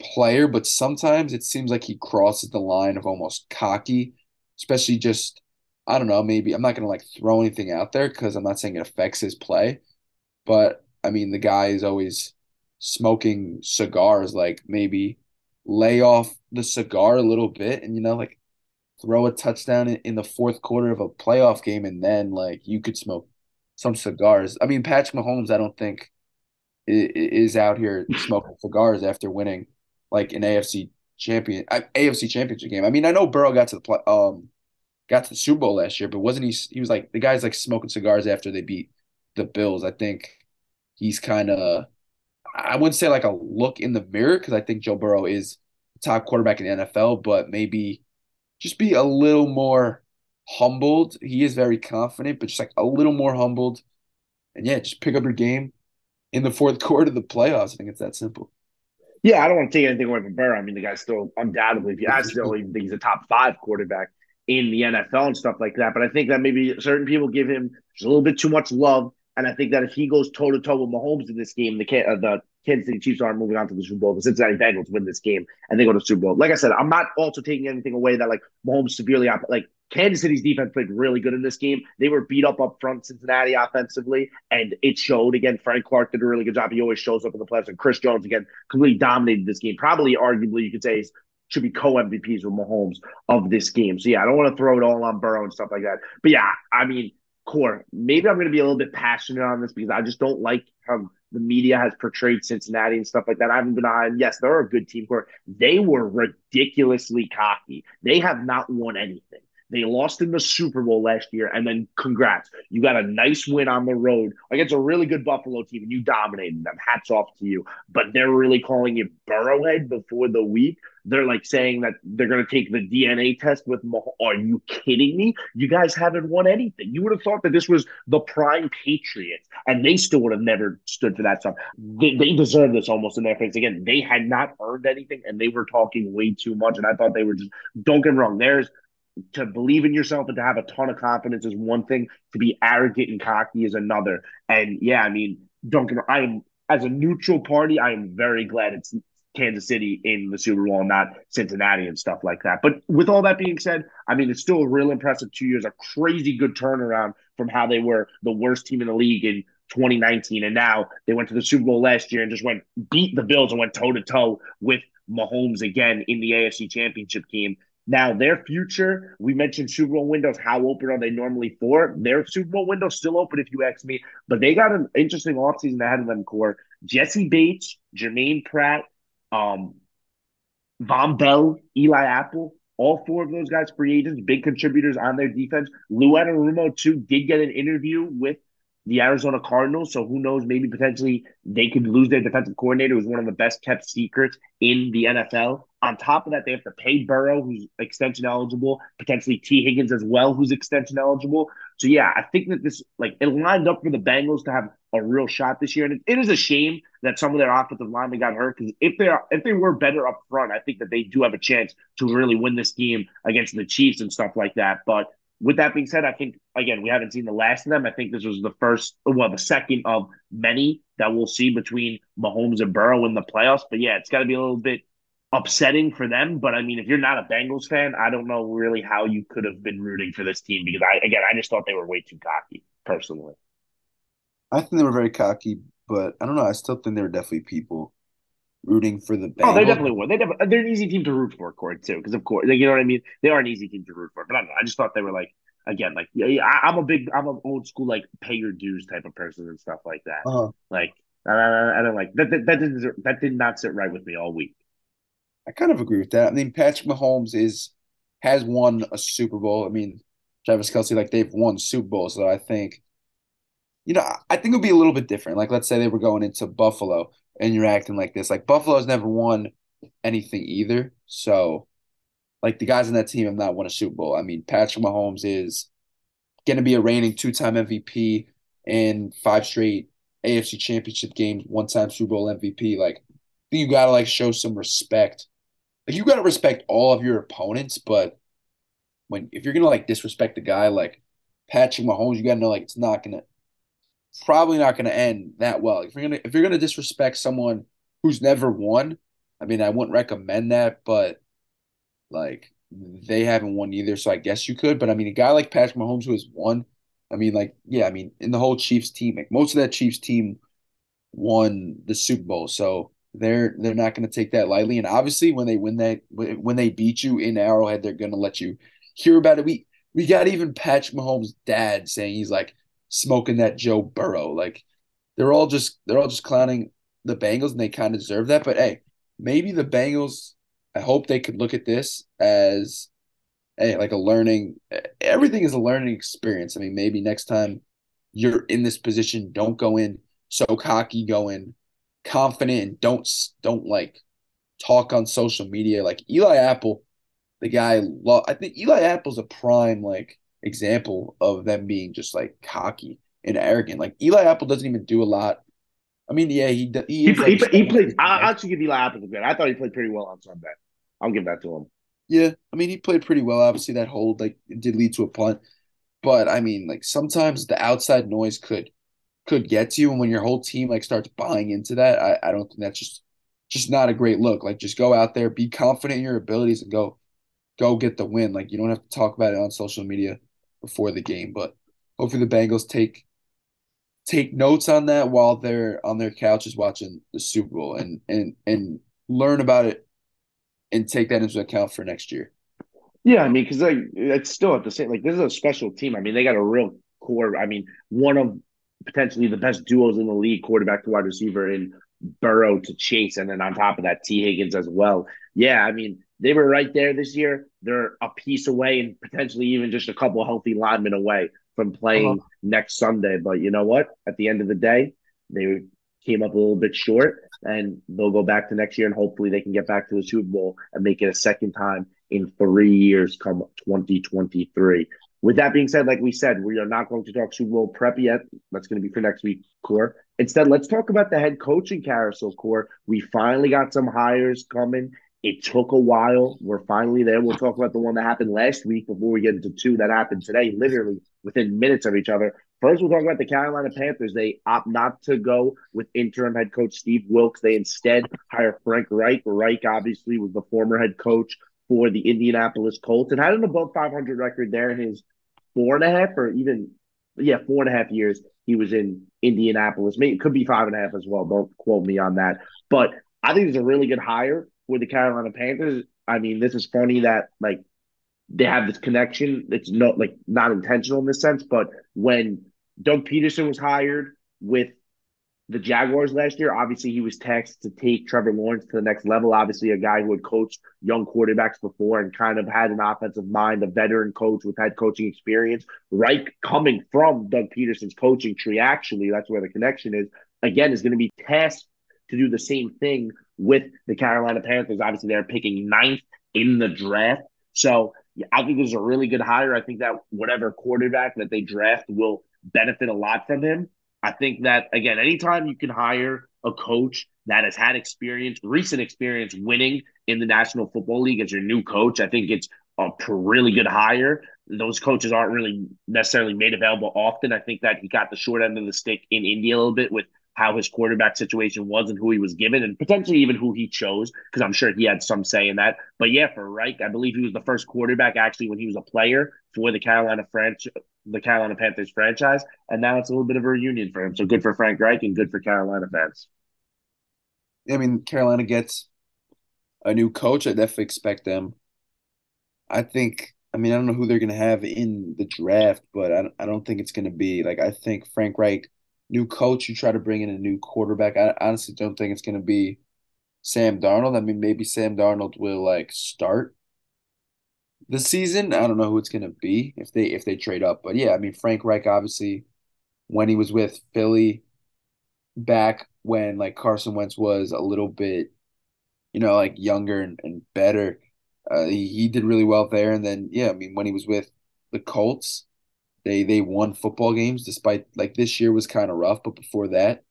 player, but sometimes it seems like he crosses the line of almost cocky, especially just I don't know, maybe I'm not gonna like throw anything out there because I'm not saying it affects his play, but I mean the guy is always smoking cigars. Like maybe lay off the cigar a little bit and you know like throw a touchdown in, in the fourth quarter of a playoff game and then like you could smoke some cigars. I mean Patrick Mahomes, I don't think is out here smoking cigars after winning like an AFC champion AFC championship game. I mean I know Burrow got to the play um got to the Super Bowl last year, but wasn't he? He was like the guy's like smoking cigars after they beat the Bills. I think he's kind of I wouldn't say like a look in the mirror because I think Joe Burrow is top quarterback in the NFL, but maybe just be a little more humbled. He is very confident, but just like a little more humbled. And yeah, just pick up your game in the fourth quarter of the playoffs. I think it's that simple. Yeah, I don't want to take anything away from Burrow. I mean, the guy's still undoubtedly, if you ask, still even think he's a top five quarterback in the NFL and stuff like that. But I think that maybe certain people give him just a little bit too much love. And I think that if he goes toe to toe with Mahomes in this game, the uh, the Kansas City Chiefs aren't moving on to the Super Bowl. The Cincinnati Bengals win this game and they go to the Super Bowl. Like I said, I'm not also taking anything away that like Mahomes severely op- like Kansas City's defense played really good in this game. They were beat up up front, Cincinnati offensively, and it showed. Again, Frank Clark did a really good job. He always shows up in the playoffs, and Chris Jones again completely dominated this game. Probably, arguably, you could say should be co MVPs with Mahomes of this game. So yeah, I don't want to throw it all on Burrow and stuff like that. But yeah, I mean, core. Maybe I'm going to be a little bit passionate on this because I just don't like how the media has portrayed Cincinnati and stuff like that. I haven't been on. Yes, they're a good team. Core. They were ridiculously cocky. They have not won anything. They lost in the Super Bowl last year, and then congrats, you got a nice win on the road against a really good Buffalo team, and you dominated them. Hats off to you. But they're really calling you Burrowhead before the week. They're like saying that they're going to take the DNA test with. Mah- Are you kidding me? You guys haven't won anything. You would have thought that this was the prime Patriots, and they still would have never stood for that stuff. They, they deserve this almost in their face. Again, they had not earned anything, and they were talking way too much. And I thought they were just. Don't get me wrong. There's to believe in yourself and to have a ton of confidence is one thing. To be arrogant and cocky is another. And yeah, I mean, don't get me. I am as a neutral party. I am very glad it's Kansas City in the Super Bowl, not Cincinnati and stuff like that. But with all that being said, I mean, it's still a real impressive two years, a crazy good turnaround from how they were the worst team in the league in 2019. And now they went to the Super Bowl last year and just went beat the Bills and went toe to toe with Mahomes again in the AFC Championship game. Now, their future, we mentioned Super Bowl windows. How open are they normally for? Their Super Bowl window still open, if you ask me. But they got an interesting offseason ahead of them, core. Jessie Bates, Germaine Pratt, um, Vonn Bell, Eli Apple, all four of those guys, free agents, big contributors on their defense. Lou Anarumo, too, did get an interview with the Arizona Cardinals. So who knows? Maybe potentially they could lose their defensive coordinator, who's one of the best kept secrets in the NFL. On top of that, they have to pay Burrow, who's extension eligible, potentially T. Higgins as well, who's extension eligible. So yeah, I think that this like it lined up for the Bengals to have a real shot this year, and it, it is a shame that some of their offensive linemen got hurt because if they are if they were better up front, I think that they do have a chance to really win this game against the Chiefs and stuff like that. But with that being said, I think again we haven't seen the last of them. I think this was the first, well, the second of many that we'll see between Mahomes and Burrow in the playoffs. But yeah, it's got to be a little bit upsetting for them. But I mean, if you're not a Bengals fan, I don't know really how you could have been rooting for this team because I again I just thought they were way too cocky personally. I think they were very cocky, but I don't know. I still think they were definitely people rooting for the Bengals. Oh, they definitely were. They definitely, they're an easy team to root for, Cord, too, because of course, like, you know what I mean. They are an easy team to root for, but I don't know. I just thought they were like again, like yeah, yeah I, am a big, I'm an old school like pay your dues type of person and stuff like that. Uh-huh. Like I, I, I, don't like that. That, that didn't that did not sit right with me all week. I kind of agree with that. I mean, Patrick Mahomes is has won a Super Bowl. I mean, Travis Kelce, like they've won Super Bowls. so I think, you know, I think it would be a little bit different. Like, let's say they were going into Buffalo and you're acting like this. Like Buffalo's never won anything either, so like the guys in that team have not won a Super Bowl. I mean, Patrick Mahomes is to be a reigning two-time MVP and five straight AFC Championship games, one-time Super Bowl MVP. Like, you got to like show some respect like you got to respect all of your opponents, but when if you're gonna like disrespect the guy like Patrick Mahomes, you got to know like it's not gonna probably not gonna end that well. If you're gonna if you're gonna disrespect someone who's never won, I mean I wouldn't recommend that, but like they haven't won either, so I guess you could. But I mean a guy like Patrick Mahomes who has won, I mean like yeah, I mean in the whole Chiefs team, like most of that Chiefs team won the Super Bowl, so they're they're not going to take that lightly. And obviously, when they win that, when they beat you in Arrowhead, they're going to let you hear about it. We we got even Patrick Mahomes' dad saying he's like smoking that Joe Burrow. Like they're all just they're all just clowning the Bengals, and they kind of deserve that. But hey, maybe the Bengals. I hope they could look at this as hey, like a learning. Everything is a learning experience. I mean, maybe next time you're in this position, don't go in so cocky, go in confident and don't don't like talk on social media. Like Eli Apple, the guy. Lo- I think Eli Apple's a prime like example of them being just like cocky and arrogant. Like Eli Apple doesn't even do a lot. I mean, yeah, he he, he, like, he, he played. I actually give Eli Apple the credit. I thought he played pretty well on Sunday. I'll give that to him. Yeah, I mean, he played pretty well. Obviously, that hold like did lead to a punt, but I mean, like sometimes the outside noise could could get to you. And when your whole team like starts buying into that, I, I don't think that's just just not a great look. Like just go out there, be confident in your abilities and go go get the win. Like you don't have to talk about it on social media before the game. But hopefully the Bengals take take notes on that while they're on their couches watching the Super Bowl and and and learn about it and take that into account for next year. Yeah, I mean, because like it's still at the same like this is a special team. I mean, they got a real core. I mean, one of potentially the best duos in the league, quarterback to wide receiver, in Burrow to Chase, and then on top of that, T Higgins as well. Yeah, I mean, they were right there this year. They're a piece away and potentially even just a couple healthy linemen away from playing uh-huh. next Sunday. But you know what? At the end of the day, they came up a little bit short and they'll go back to next year and hopefully they can get back to the Super Bowl and make it a second time in three years come 2023. With that being said, like we said, we are not going to talk Super Bowl prep yet. That's going to be for next week, Core. Instead, let's talk about the head coaching carousel, Core. We finally got some hires coming. It took a while. We're finally there. We'll talk about the one that happened last week before we get into two that happened today, literally within minutes of each other. First, we'll talk about the Carolina Panthers. They opt not to go with interim head coach Steve Wilks. They instead hire Frank Reich. Reich obviously was the former head coach for the Indianapolis Colts and had an above 500 record there in his four and a half or even yeah four and a half years he was in Indianapolis. Maybe it could be five and a half as well. Don't quote me on that. But I think it's a really good hire for the Carolina Panthers. I mean, this is funny that like they have this connection. It's not like not intentional in this sense, but when Doug Pederson was hired with the Jaguars last year. Obviously, he was tasked to take Trevor Lawrence to the next level. Obviously, a guy who had coached young quarterbacks before and kind of had an offensive mind, a veteran coach with head coaching experience. Right coming from Doug Pederson's coaching tree, actually, that's where the connection is. Again, is going to be tasked to do the same thing with the Carolina Panthers. Obviously, they're picking ninth in the draft. So I think this is a really good hire. I think that whatever quarterback that they draft will benefit a lot from him. I think that again, anytime you can hire a coach that has had experience, recent experience winning in the National Football League as your new coach, I think it's a really good hire. Those coaches aren't really necessarily made available often. I think that he got the short end of the stick in India a little bit with how his quarterback situation was and who he was given, and potentially even who he chose, because I'm sure he had some say in that. But yeah, for Reich, I believe he was the first quarterback actually when he was a player for the Carolina French, the Carolina Panthers franchise, and now it's a little bit of a reunion for him. So good for Frank Reich and good for Carolina fans. I mean, Carolina gets a new coach. I definitely expect them. I think. I mean, I don't know who they're going to have in the draft, but I, I don't think it's going to be like I think Frank Reich new coach, you try to bring in a new quarterback. I honestly don't think it's going to be Sam Darnold. I mean, maybe Sam Darnold will like start the season. I don't know who it's going to be if they if they trade up. But yeah, I mean, Frank Reich obviously when he was with Philly back when like Carson Wentz was a little bit, you know, like younger and, and better. Uh, he, he did really well there. And then, yeah, I mean, when he was with the Colts, they they won football games despite like this year was kind of rough, but before that,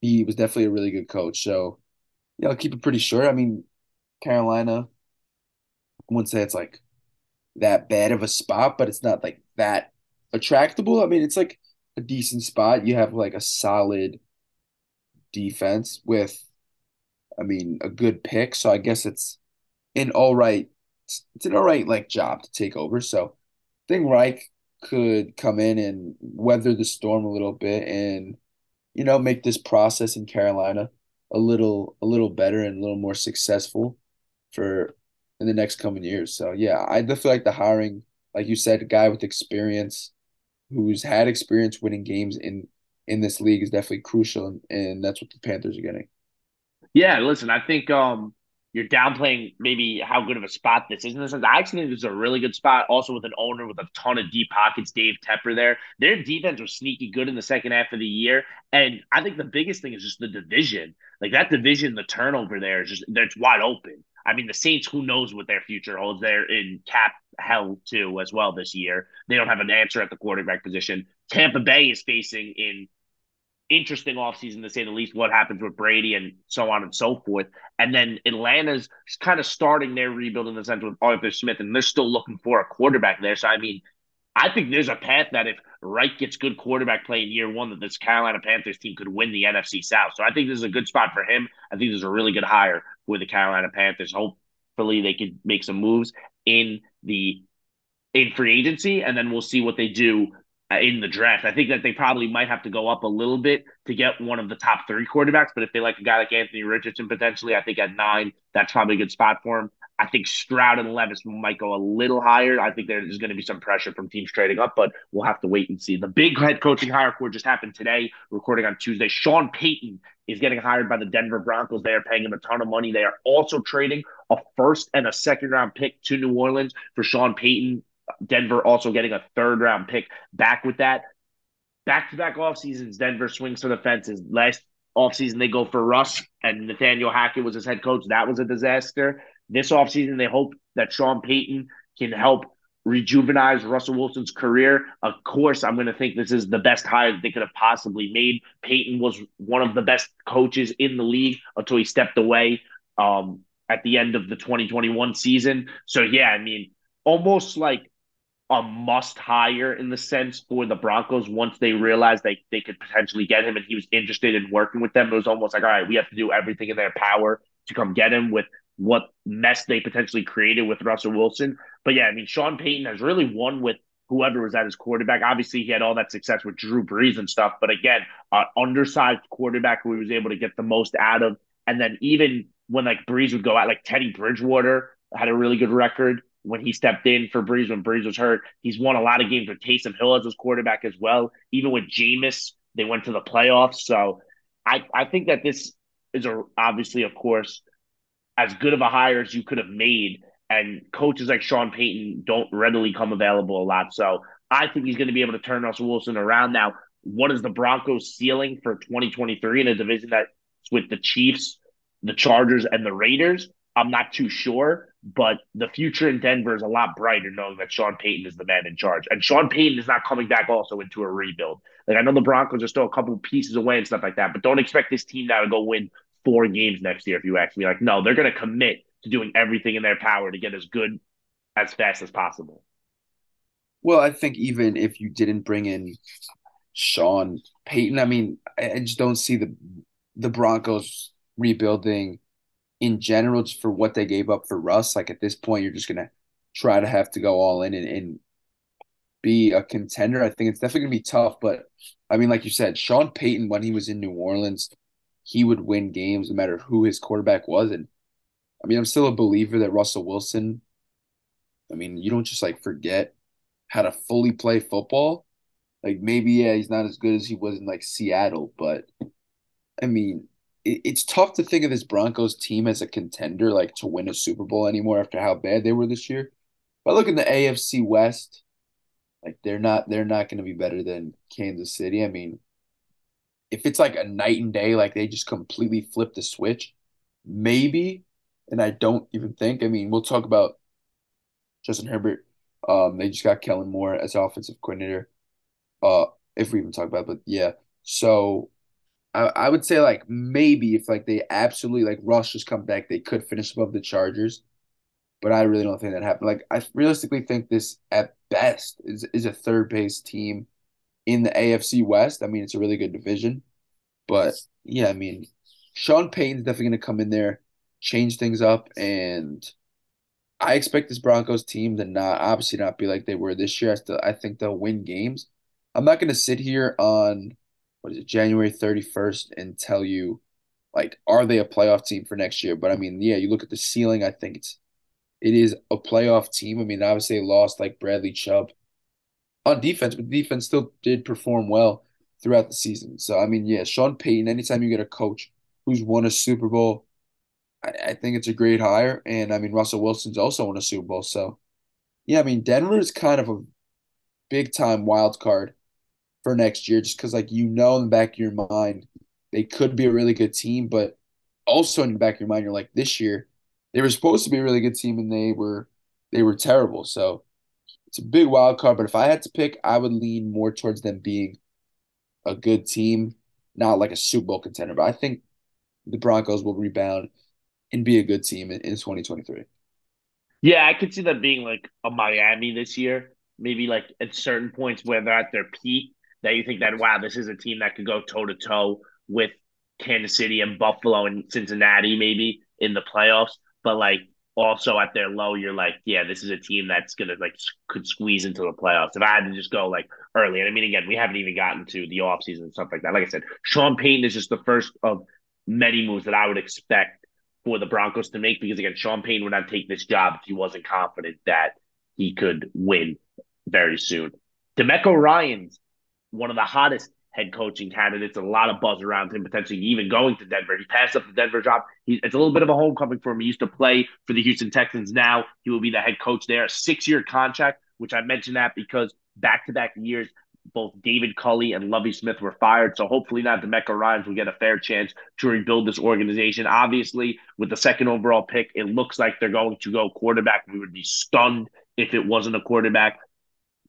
he was definitely a really good coach. So, yeah, I'll keep it pretty short. I mean, Carolina, I wouldn't say it's like that bad of a spot, but it's not like that attractable. I mean, it's like a decent spot. You have like a solid defense with, I mean, a good pick. So I guess it's an all right, it's an all right like job to take over. So I think Reich could come in and weather the storm a little bit and you know make this process in Carolina a little a little better and a little more successful for in the next coming years. So yeah, I feel like the hiring, like you said, a guy with experience who's had experience winning games in in this league is definitely crucial and, and that's what the Panthers are getting. Yeah, listen, I think um you're downplaying maybe how good of a spot this is in the. I actually think this is a really good spot. Also, with an owner with a ton of deep pockets, Dave Tepper there. Their defense was sneaky good in the second half of the year, and I think the biggest thing is just the division. Like that division, the turnover there is just that's wide open. I mean, the Saints, who knows what their future holds? They're in cap hell too as well this year. They don't have an answer at the quarterback position. Tampa Bay is facing in interesting offseason to say the least, what happens with Brady and so on and so forth. And then Atlanta's kind of starting their rebuild in the sense with Arthur Smith, and they're still looking for a quarterback there. So, I mean, I think there's a path that if Reich gets good quarterback play in year one, that this Carolina Panthers team could win the NFC South. So I think this is a good spot for him. I think this is a really good hire for the Carolina Panthers. Hopefully they can make some moves in the in free agency, and then we'll see what they do Uh, in the draft. I think that they probably might have to go up a little bit to get one of the top three quarterbacks. But if they like a guy like Anthony Richardson potentially, I think at nine, that's probably a good spot for him. I think Stroud and Levis might go a little higher. I think there's going to be some pressure from teams trading up, but we'll have to wait and see. The big head coaching hire court just happened today, recording on Tuesday. Sean Payton is getting hired by the Denver Broncos. They are paying him a ton of money. They are also trading a first and a second round pick to New Orleans for Sean Payton. Denver also getting a third round pick back with that. Back to back off seasons, Denver swings for the fences. Last offseason, they go for Russ, and Nathaniel Hackett was his head coach. That was a disaster. This offseason, they hope that Sean Payton can help rejuvenize Russell Wilson's career. Of course, I'm going to think this is the best hire they could have possibly made. Payton was one of the best coaches in the league until he stepped away um, at the end of the 2021 season. So, yeah, I mean, almost like a must hire in the sense for the Broncos once they realized they, they could potentially get him and he was interested in working with them. It was almost like, all right, we have to do everything in their power to come get him with what mess they potentially created with Russell Wilson. But yeah, I mean, Sean Payton has really won with whoever was at his quarterback. Obviously, he had all that success with Drew Brees and stuff. But again, uh, undersized quarterback who he was able to get the most out of. And then even when like Brees would go out, like Teddy Bridgewater had a really good record when he stepped in for Brees when Brees was hurt. He's won a lot of games with Taysom Hill as his quarterback as well. Even with Jameis, they went to the playoffs. So I, I think that this is a obviously, of course, as good of a hire as you could have made. And coaches like Sean Payton don't readily come available a lot. So I think he's going to be able to turn Russell Wilson around. Now, what is the Broncos ceiling for 2023 in a division that's with the Chiefs, the Chargers, and the Raiders? I'm not too sure, but the future in Denver is a lot brighter knowing that Sean Payton is the man in charge. And Sean Payton is not coming back also into a rebuild. Like I know the Broncos are still a couple pieces away and stuff like that, but don't expect this team now to go win four games next year if you ask me. Like, no, they're going to commit to doing everything in their power to get as good as fast as possible. Well, I think even if you didn't bring in Sean Payton, I mean, I just don't see the the Broncos rebuilding in general just for what they gave up for Russ. Like at this point, you're just gonna try to have to go all in and, and be a contender. I think it's definitely gonna be tough, but I mean, like you said, Sean Payton when he was in New Orleans, he would win games no matter who his quarterback was. And I mean, I'm still a believer that Russell Wilson, I mean, you don't just like forget how to fully play football. Like maybe, yeah, he's not as good as he was in like Seattle, but I mean, it's tough to think of this Broncos team as a contender, like to win a Super Bowl anymore after how bad they were this year. But look in the AFC West, like they're not they're not going to be better than Kansas City. I mean, if it's like a night and day, like they just completely flip the switch, maybe. And I don't even think. I mean, we'll talk about Justin Herbert. Um, they just got Kellen Moore as offensive coordinator. Uh, if we even talk about, it. but yeah. So I, I would say like maybe if like they absolutely like Russ just come back, they could finish above the Chargers. But I really don't think that happened. Like I realistically think this at best is is a third base team in the AFC West. I mean, it's a really good division. But yeah, I mean, Sean Payton's definitely to come in there, change things up, and I expect this Broncos team to not obviously not be like they were this year. I still I think they'll win games. I'm not to sit here on what is it January 31st and tell you like are they a playoff team for next year? But I mean, yeah, you look at the ceiling. I think it's it is a playoff team. I mean, obviously they lost like Bradley Chubb on defense, but defense still did perform well throughout the season. So I mean, yeah, Sean Payton. Anytime you get a coach who's won a Super Bowl, I, I think it's a great hire. And I mean, Russell Wilson's also won a Super Bowl. So yeah, I mean, Denver is kind of a big time wild card for next year, just because like you know in the back of your mind they could be a really good team, but also in the back of your mind you're like this year they were supposed to be a really good team and they were they were terrible. So it's a big wild card, but if I had to pick, I would lean more towards them being a good team, not like a Super Bowl contender. But I think the Broncos will rebound and be a good team in, in 2023. Yeah, I could see them being like a Miami this year. Maybe like at certain points where they're at their peak, that you think that wow, this is a team that could go toe to toe with Kansas City and Buffalo and Cincinnati maybe in the playoffs. But like also at their low, you're like, yeah, this is a team that's gonna like could squeeze into the playoffs. If I had to just go like early, and I mean, again, we haven't even gotten to the offseason and stuff like that. Like I said, Sean Payton is just the first of many moves that I would expect for the Broncos to make because again, Sean Payton would not take this job if he wasn't confident that he could win very soon. DeMeco Ryans one of the hottest head coaching candidates. A lot of buzz around him potentially even going to Denver. He passed up the Denver job. He, it's a little bit of a homecoming for him. He used to play for the Houston Texans. Now he will be the head coach there. Six year contract, which I mentioned that because back to back years, both David Culley and Lovie Smith were fired. So hopefully not DeMeco Ryans will get a fair chance to rebuild this organization. Obviously, with the second overall pick, it looks like they're going to go quarterback. We would be stunned if it wasn't a quarterback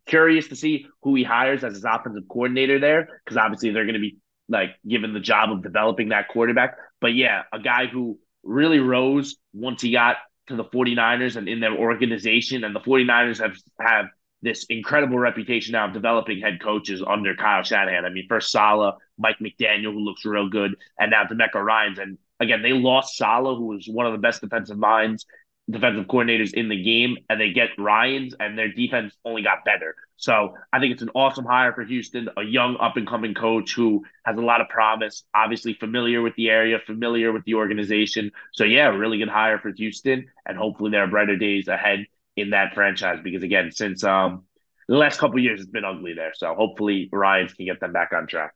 curious to see who he hires as his offensive coordinator there because obviously they're going to be like given the job of developing that quarterback. But yeah, a guy who really rose once he got to the 49ers and in their organization. And the 49ers have, have this incredible reputation now of developing head coaches under Kyle Shanahan. I mean, first Saleh, Mike McDaniel, who looks real good, and now DeMeco Ryans. And again, they lost Saleh, who was one of the best defensive minds defensive coordinators in the game and they get Ryans and their defense only got better. So I think it's an awesome hire for Houston, a young up and coming coach who has a lot of promise, obviously familiar with the area, familiar with the organization. So yeah, really good hire for Houston and hopefully there are brighter days ahead in that franchise because again, since um the last couple years it's been ugly there. So hopefully Ryans can get them back on track.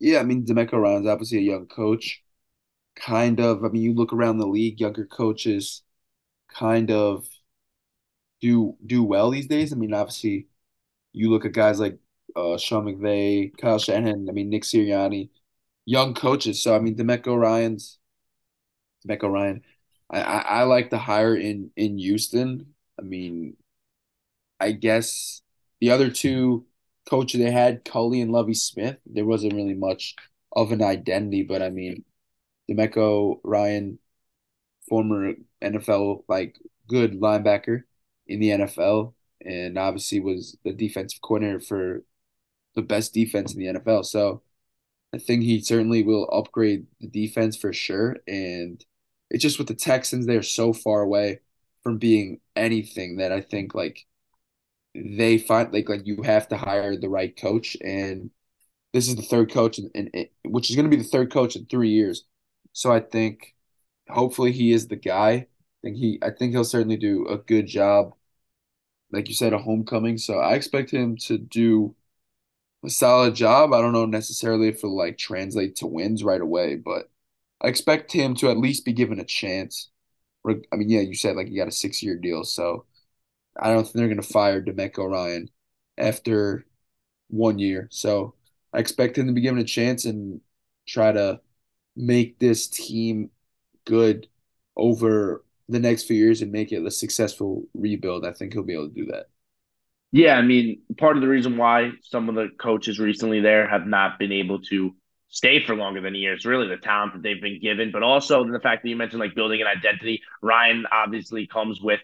Yeah, I mean DeMeco Ryans obviously a young coach kind of. I mean, you look around the league, younger coaches kind of do do well these days. I mean, obviously, you look at guys like uh, Sean McVay, Kyle Shanahan. I mean, Nick Sirianni, young coaches. So I mean, DeMeco Ryans, DeMeco Ryan. I, I, I like the hire in in Houston. I mean, I guess the other two coaches they had, Culley and Lovie Smith, there wasn't really much of an identity. But I mean, DeMeco Ryan, former NFL like good linebacker in the NFL, and obviously was the defensive coordinator for the best defense in the NFL. So I think he certainly will upgrade the defense for sure. And it's just with the Texans, they're so far away from being anything that I think like they find like like you have to hire the right coach and this is the third coach and, in, in which is going to be the third coach in three years so I think hopefully he is the guy. I think he I think he'll certainly do a good job. Like you said, a homecoming. So I expect him to do a solid job. I don't know necessarily if it'll like translate to wins right away, but I expect him to at least be given a chance. I mean, yeah, you said like he got a six year deal, so I don't think they're gonna fire DeMeco Ryan after one year. So I expect him to be given a chance and try to make this team good over the next few years and make it a successful rebuild, I think he'll be able to do that. Yeah, I mean, part of the reason why some of the coaches recently there have not been able to stay for longer than a year is really the talent that they've been given, but also the fact that you mentioned like building an identity. Ryan obviously comes with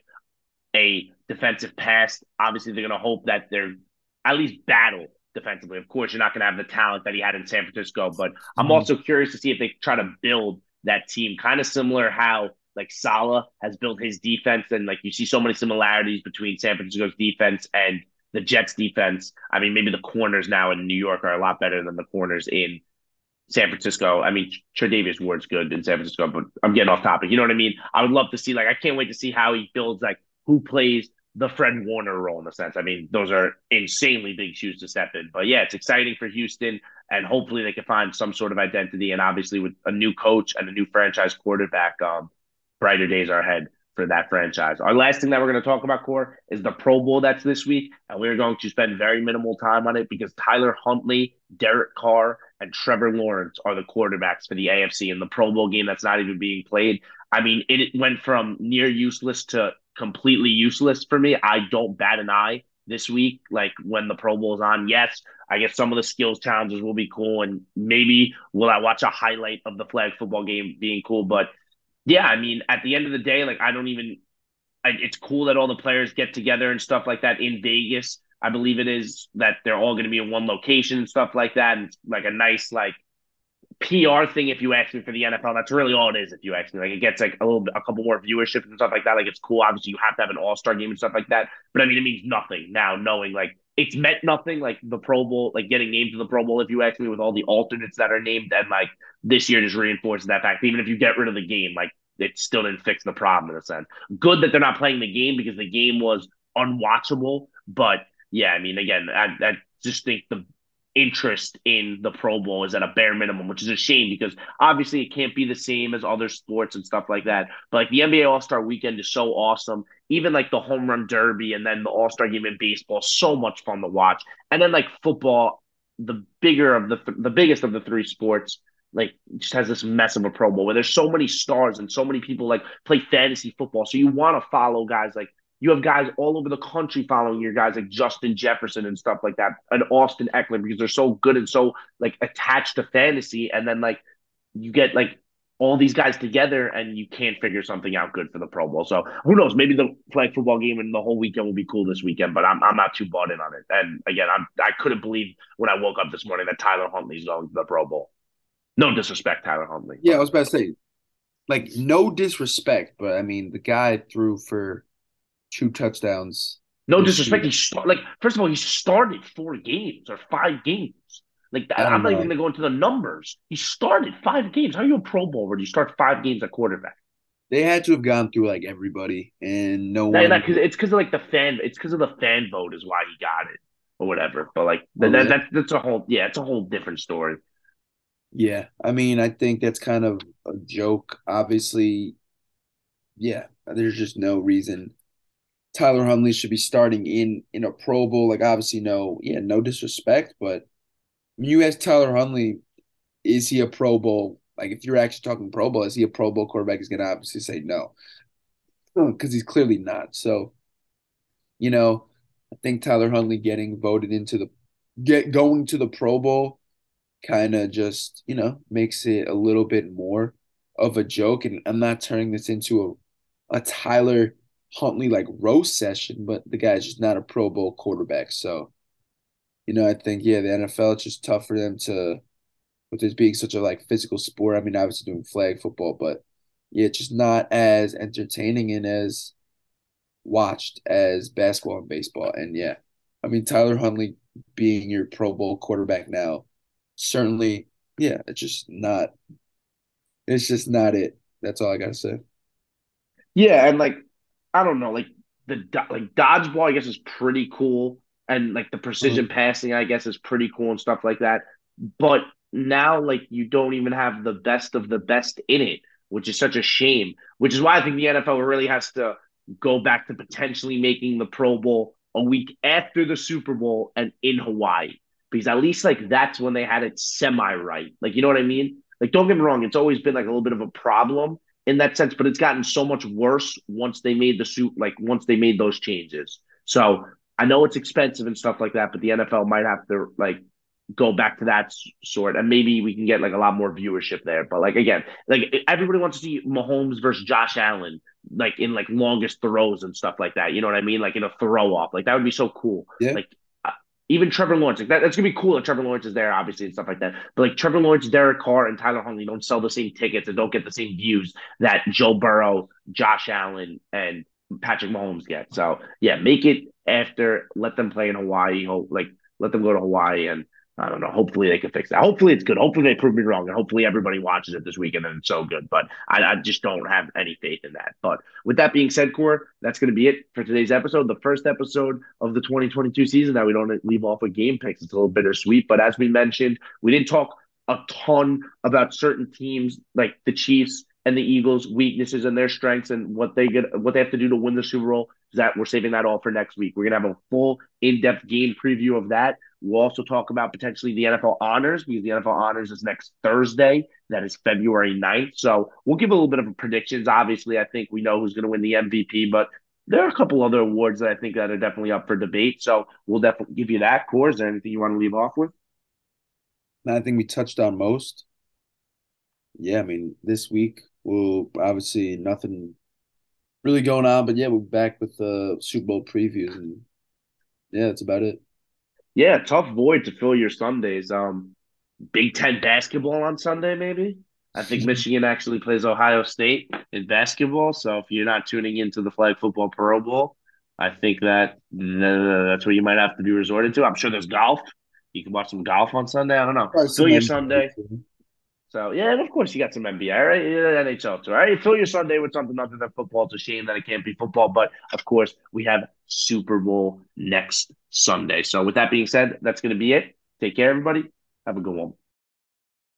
a defensive past. Obviously, they're going to hope that they're at least battle defensively. Of course, you're not going to have the talent that he had in San Francisco, but I'm mm-hmm. also curious to see if they try to build that team, kind of similar how like Saleh has built his defense, and like you see so many similarities between San Francisco's defense and the Jets defense. I mean, maybe the corners now in New York are a lot better than the corners in San Francisco. I mean, Charvarius Ward's good in San Francisco, but I'm getting off topic. You know what I mean? I would love to see like I can't wait to see how he builds like who plays the Fred Warner role in a sense. I mean, those are insanely big shoes to step in. But yeah, it's exciting for Houston, and hopefully they can find some sort of identity. And obviously, with a new coach and a new franchise quarterback, um, brighter days are ahead for that franchise. Our last thing that we're going to talk about, Core, is the Pro Bowl that's this week, and we're going to spend very minimal time on it because Tyler Huntley, Derek Carr, and Trevor Lawrence are the quarterbacks for the AFC in the Pro Bowl game that's not even being played. I mean, it went from near useless to completely useless for me. I don't bat an eye this week, like when the Pro Bowl is on. Yes, I guess some of the skills challenges will be cool, and maybe will I watch a highlight of the flag football game being cool. But yeah, I mean, at the end of the day, like I don't even. I, it's cool that all the players get together and stuff like that in Vegas. I believe it is that they're all going to be in one location and stuff like that, and like a nice like PR thing, if you ask me, for the NFL. That's really all it is, if you ask me. Like it gets like a little, a couple more viewership and stuff like that. Like it's cool. Obviously, you have to have an All Star game and stuff like that. But I mean, it means nothing now, knowing like it's meant nothing. Like the Pro Bowl, like getting named to the Pro Bowl, if you ask me, with all the alternates that are named, and like this year just reinforces that fact. Even if you get rid of the game, like it still didn't fix the problem in a sense. Good that they're not playing the game because the game was unwatchable. But yeah, I mean, again, I, I just think the interest in the Pro Bowl is at a bare minimum, which is a shame because obviously it can't be the same as other sports and stuff like that. But like the NBA All Star Weekend is so awesome. Even like the Home Run Derby and then the All Star Game in baseball, so much fun to watch. And then like football, the bigger of the th- the biggest of the three sports, like just has this mess of a Pro Bowl where there's so many stars and so many people like play fantasy football. So you want to follow guys like you have guys all over the country following your guys like Justin Jefferson and stuff like that, and Austin Ekeler because they're so good and so like attached to fantasy. And then like you get like all these guys together and you can't figure something out good for the Pro Bowl. So who knows? Maybe the flag football game and the whole weekend will be cool this weekend, but I'm I'm not too bought in on it. And again, I'm I couldn't believe when I woke up this morning that Tyler Huntley's going to the Pro Bowl. No disrespect, Tyler Huntley. Yeah, I was about to say, like no disrespect, but I mean the guy threw for two touchdowns. No disrespect. He start, like first of all, he started four games or five games. Like I'm not even going to go into the numbers. He started five games. How are you a Pro Bowl where you start five games at quarterback? They had to have gone through like everybody, and no one. Cause it's because of like the fan. It's because of the fan vote is why he got it or whatever. But like oh, that, that, that's a whole yeah, it's a whole different story. Yeah, I mean, I think that's kind of a joke. Obviously, yeah, there's just no reason Tyler Huntley should be starting in in a Pro Bowl. Like obviously, no, yeah, no disrespect, but you ask Tyler Huntley, is he a Pro Bowl? Like if you're actually talking Pro Bowl, is he a Pro Bowl quarterback? He's gonna obviously say no, hmm, because he's clearly not. So, you know, I think Tyler Huntley getting voted into the get going to the Pro Bowl kind of just you know makes it a little bit more of a joke. And I'm not turning this into a a Tyler Huntley like roast session, but the guy's just not a Pro Bowl quarterback. So, you know, I think yeah, the NFL it's just tough for them to, with this being such a like physical sport. I mean, obviously doing flag football, but yeah, it's just not as entertaining and as watched as basketball and baseball. And yeah, I mean Tyler Huntley being your Pro Bowl quarterback now, certainly, yeah, it's just not. It's just not it. That's all I gotta say. Yeah, and like I don't know, like the like dodgeball, I guess is pretty cool, and like the precision mm-hmm. passing, I guess is pretty cool and stuff like that. But now, like you don't even have the best of the best in it, which is such a shame. Which is why I think the NFL really has to go back to potentially making the Pro Bowl a week after the Super Bowl and in Hawaii, because at least like that's when they had it semi right. Like you know what I mean? Like don't get me wrong, it's always been like a little bit of a problem in that sense, but it's gotten so much worse once they made the suit, like once they made those changes. So I know it's expensive and stuff like that, but the NFL might have to like go back to that sort, and maybe we can get like a lot more viewership there. But like again, like everybody wants to see Mahomes versus Josh Allen, like in like longest throws and stuff like that. You know what I mean? Like in a throw off, like that would be so cool. Yeah. Like even Trevor Lawrence, like that, that's gonna be cool that Trevor Lawrence is there, obviously, and stuff like that. But like Trevor Lawrence, Derek Carr, and Tyler Huntley don't sell the same tickets and don't get the same views that Joe Burrow, Josh Allen, and Patrick Mahomes get. So yeah, make it after. Let them play in Hawaii. Like let them go to Hawaii and I don't know. Hopefully they can fix that. Hopefully it's good. Hopefully they prove me wrong, and hopefully everybody watches it this weekend and it's so good. But I, I just don't have any faith in that. But with that being said, Core, that's going to be it for today's episode, the first episode of the 2022 season. That we don't leave off with game picks. It's a little bittersweet, but as we mentioned, we didn't talk a ton about certain teams like the Chiefs and the Eagles' weaknesses and their strengths and what they get, what they have to do to win the Super Bowl. That we're saving that all for next week. We're gonna have a full in-depth game preview of that. We'll also talk about potentially the NFL honors because the NFL honors is next Thursday. That is February 9th. So we'll give a little bit of predictions. Obviously, I think we know who's going to win the MVP, but there are a couple other awards that I think that are definitely up for debate. So we'll definitely give you that. Core, is there anything you want to leave off with? I think we touched on most. Yeah, I mean, this week we'll obviously nothing really going on, but yeah, we're back with the Super Bowl previews and yeah, that's about it. Yeah, tough void to fill your Sundays. Um, Big Ten basketball on Sunday, maybe. I think Michigan actually plays Ohio State in basketball. So if you're not tuning into the flag football Pro Bowl, I think that that's what you might have to be resorted to. I'm sure there's golf. You can watch some golf on Sunday. I don't know. Fill your Sunday. So yeah, and of course you got some NBA, right? NHL too. Right, fill your Sunday with something other than football. It's a shame that it can't be football, but of course we have Super Bowl next Sunday. So with that being said, that's going to be it. Take care, everybody. Have a good one.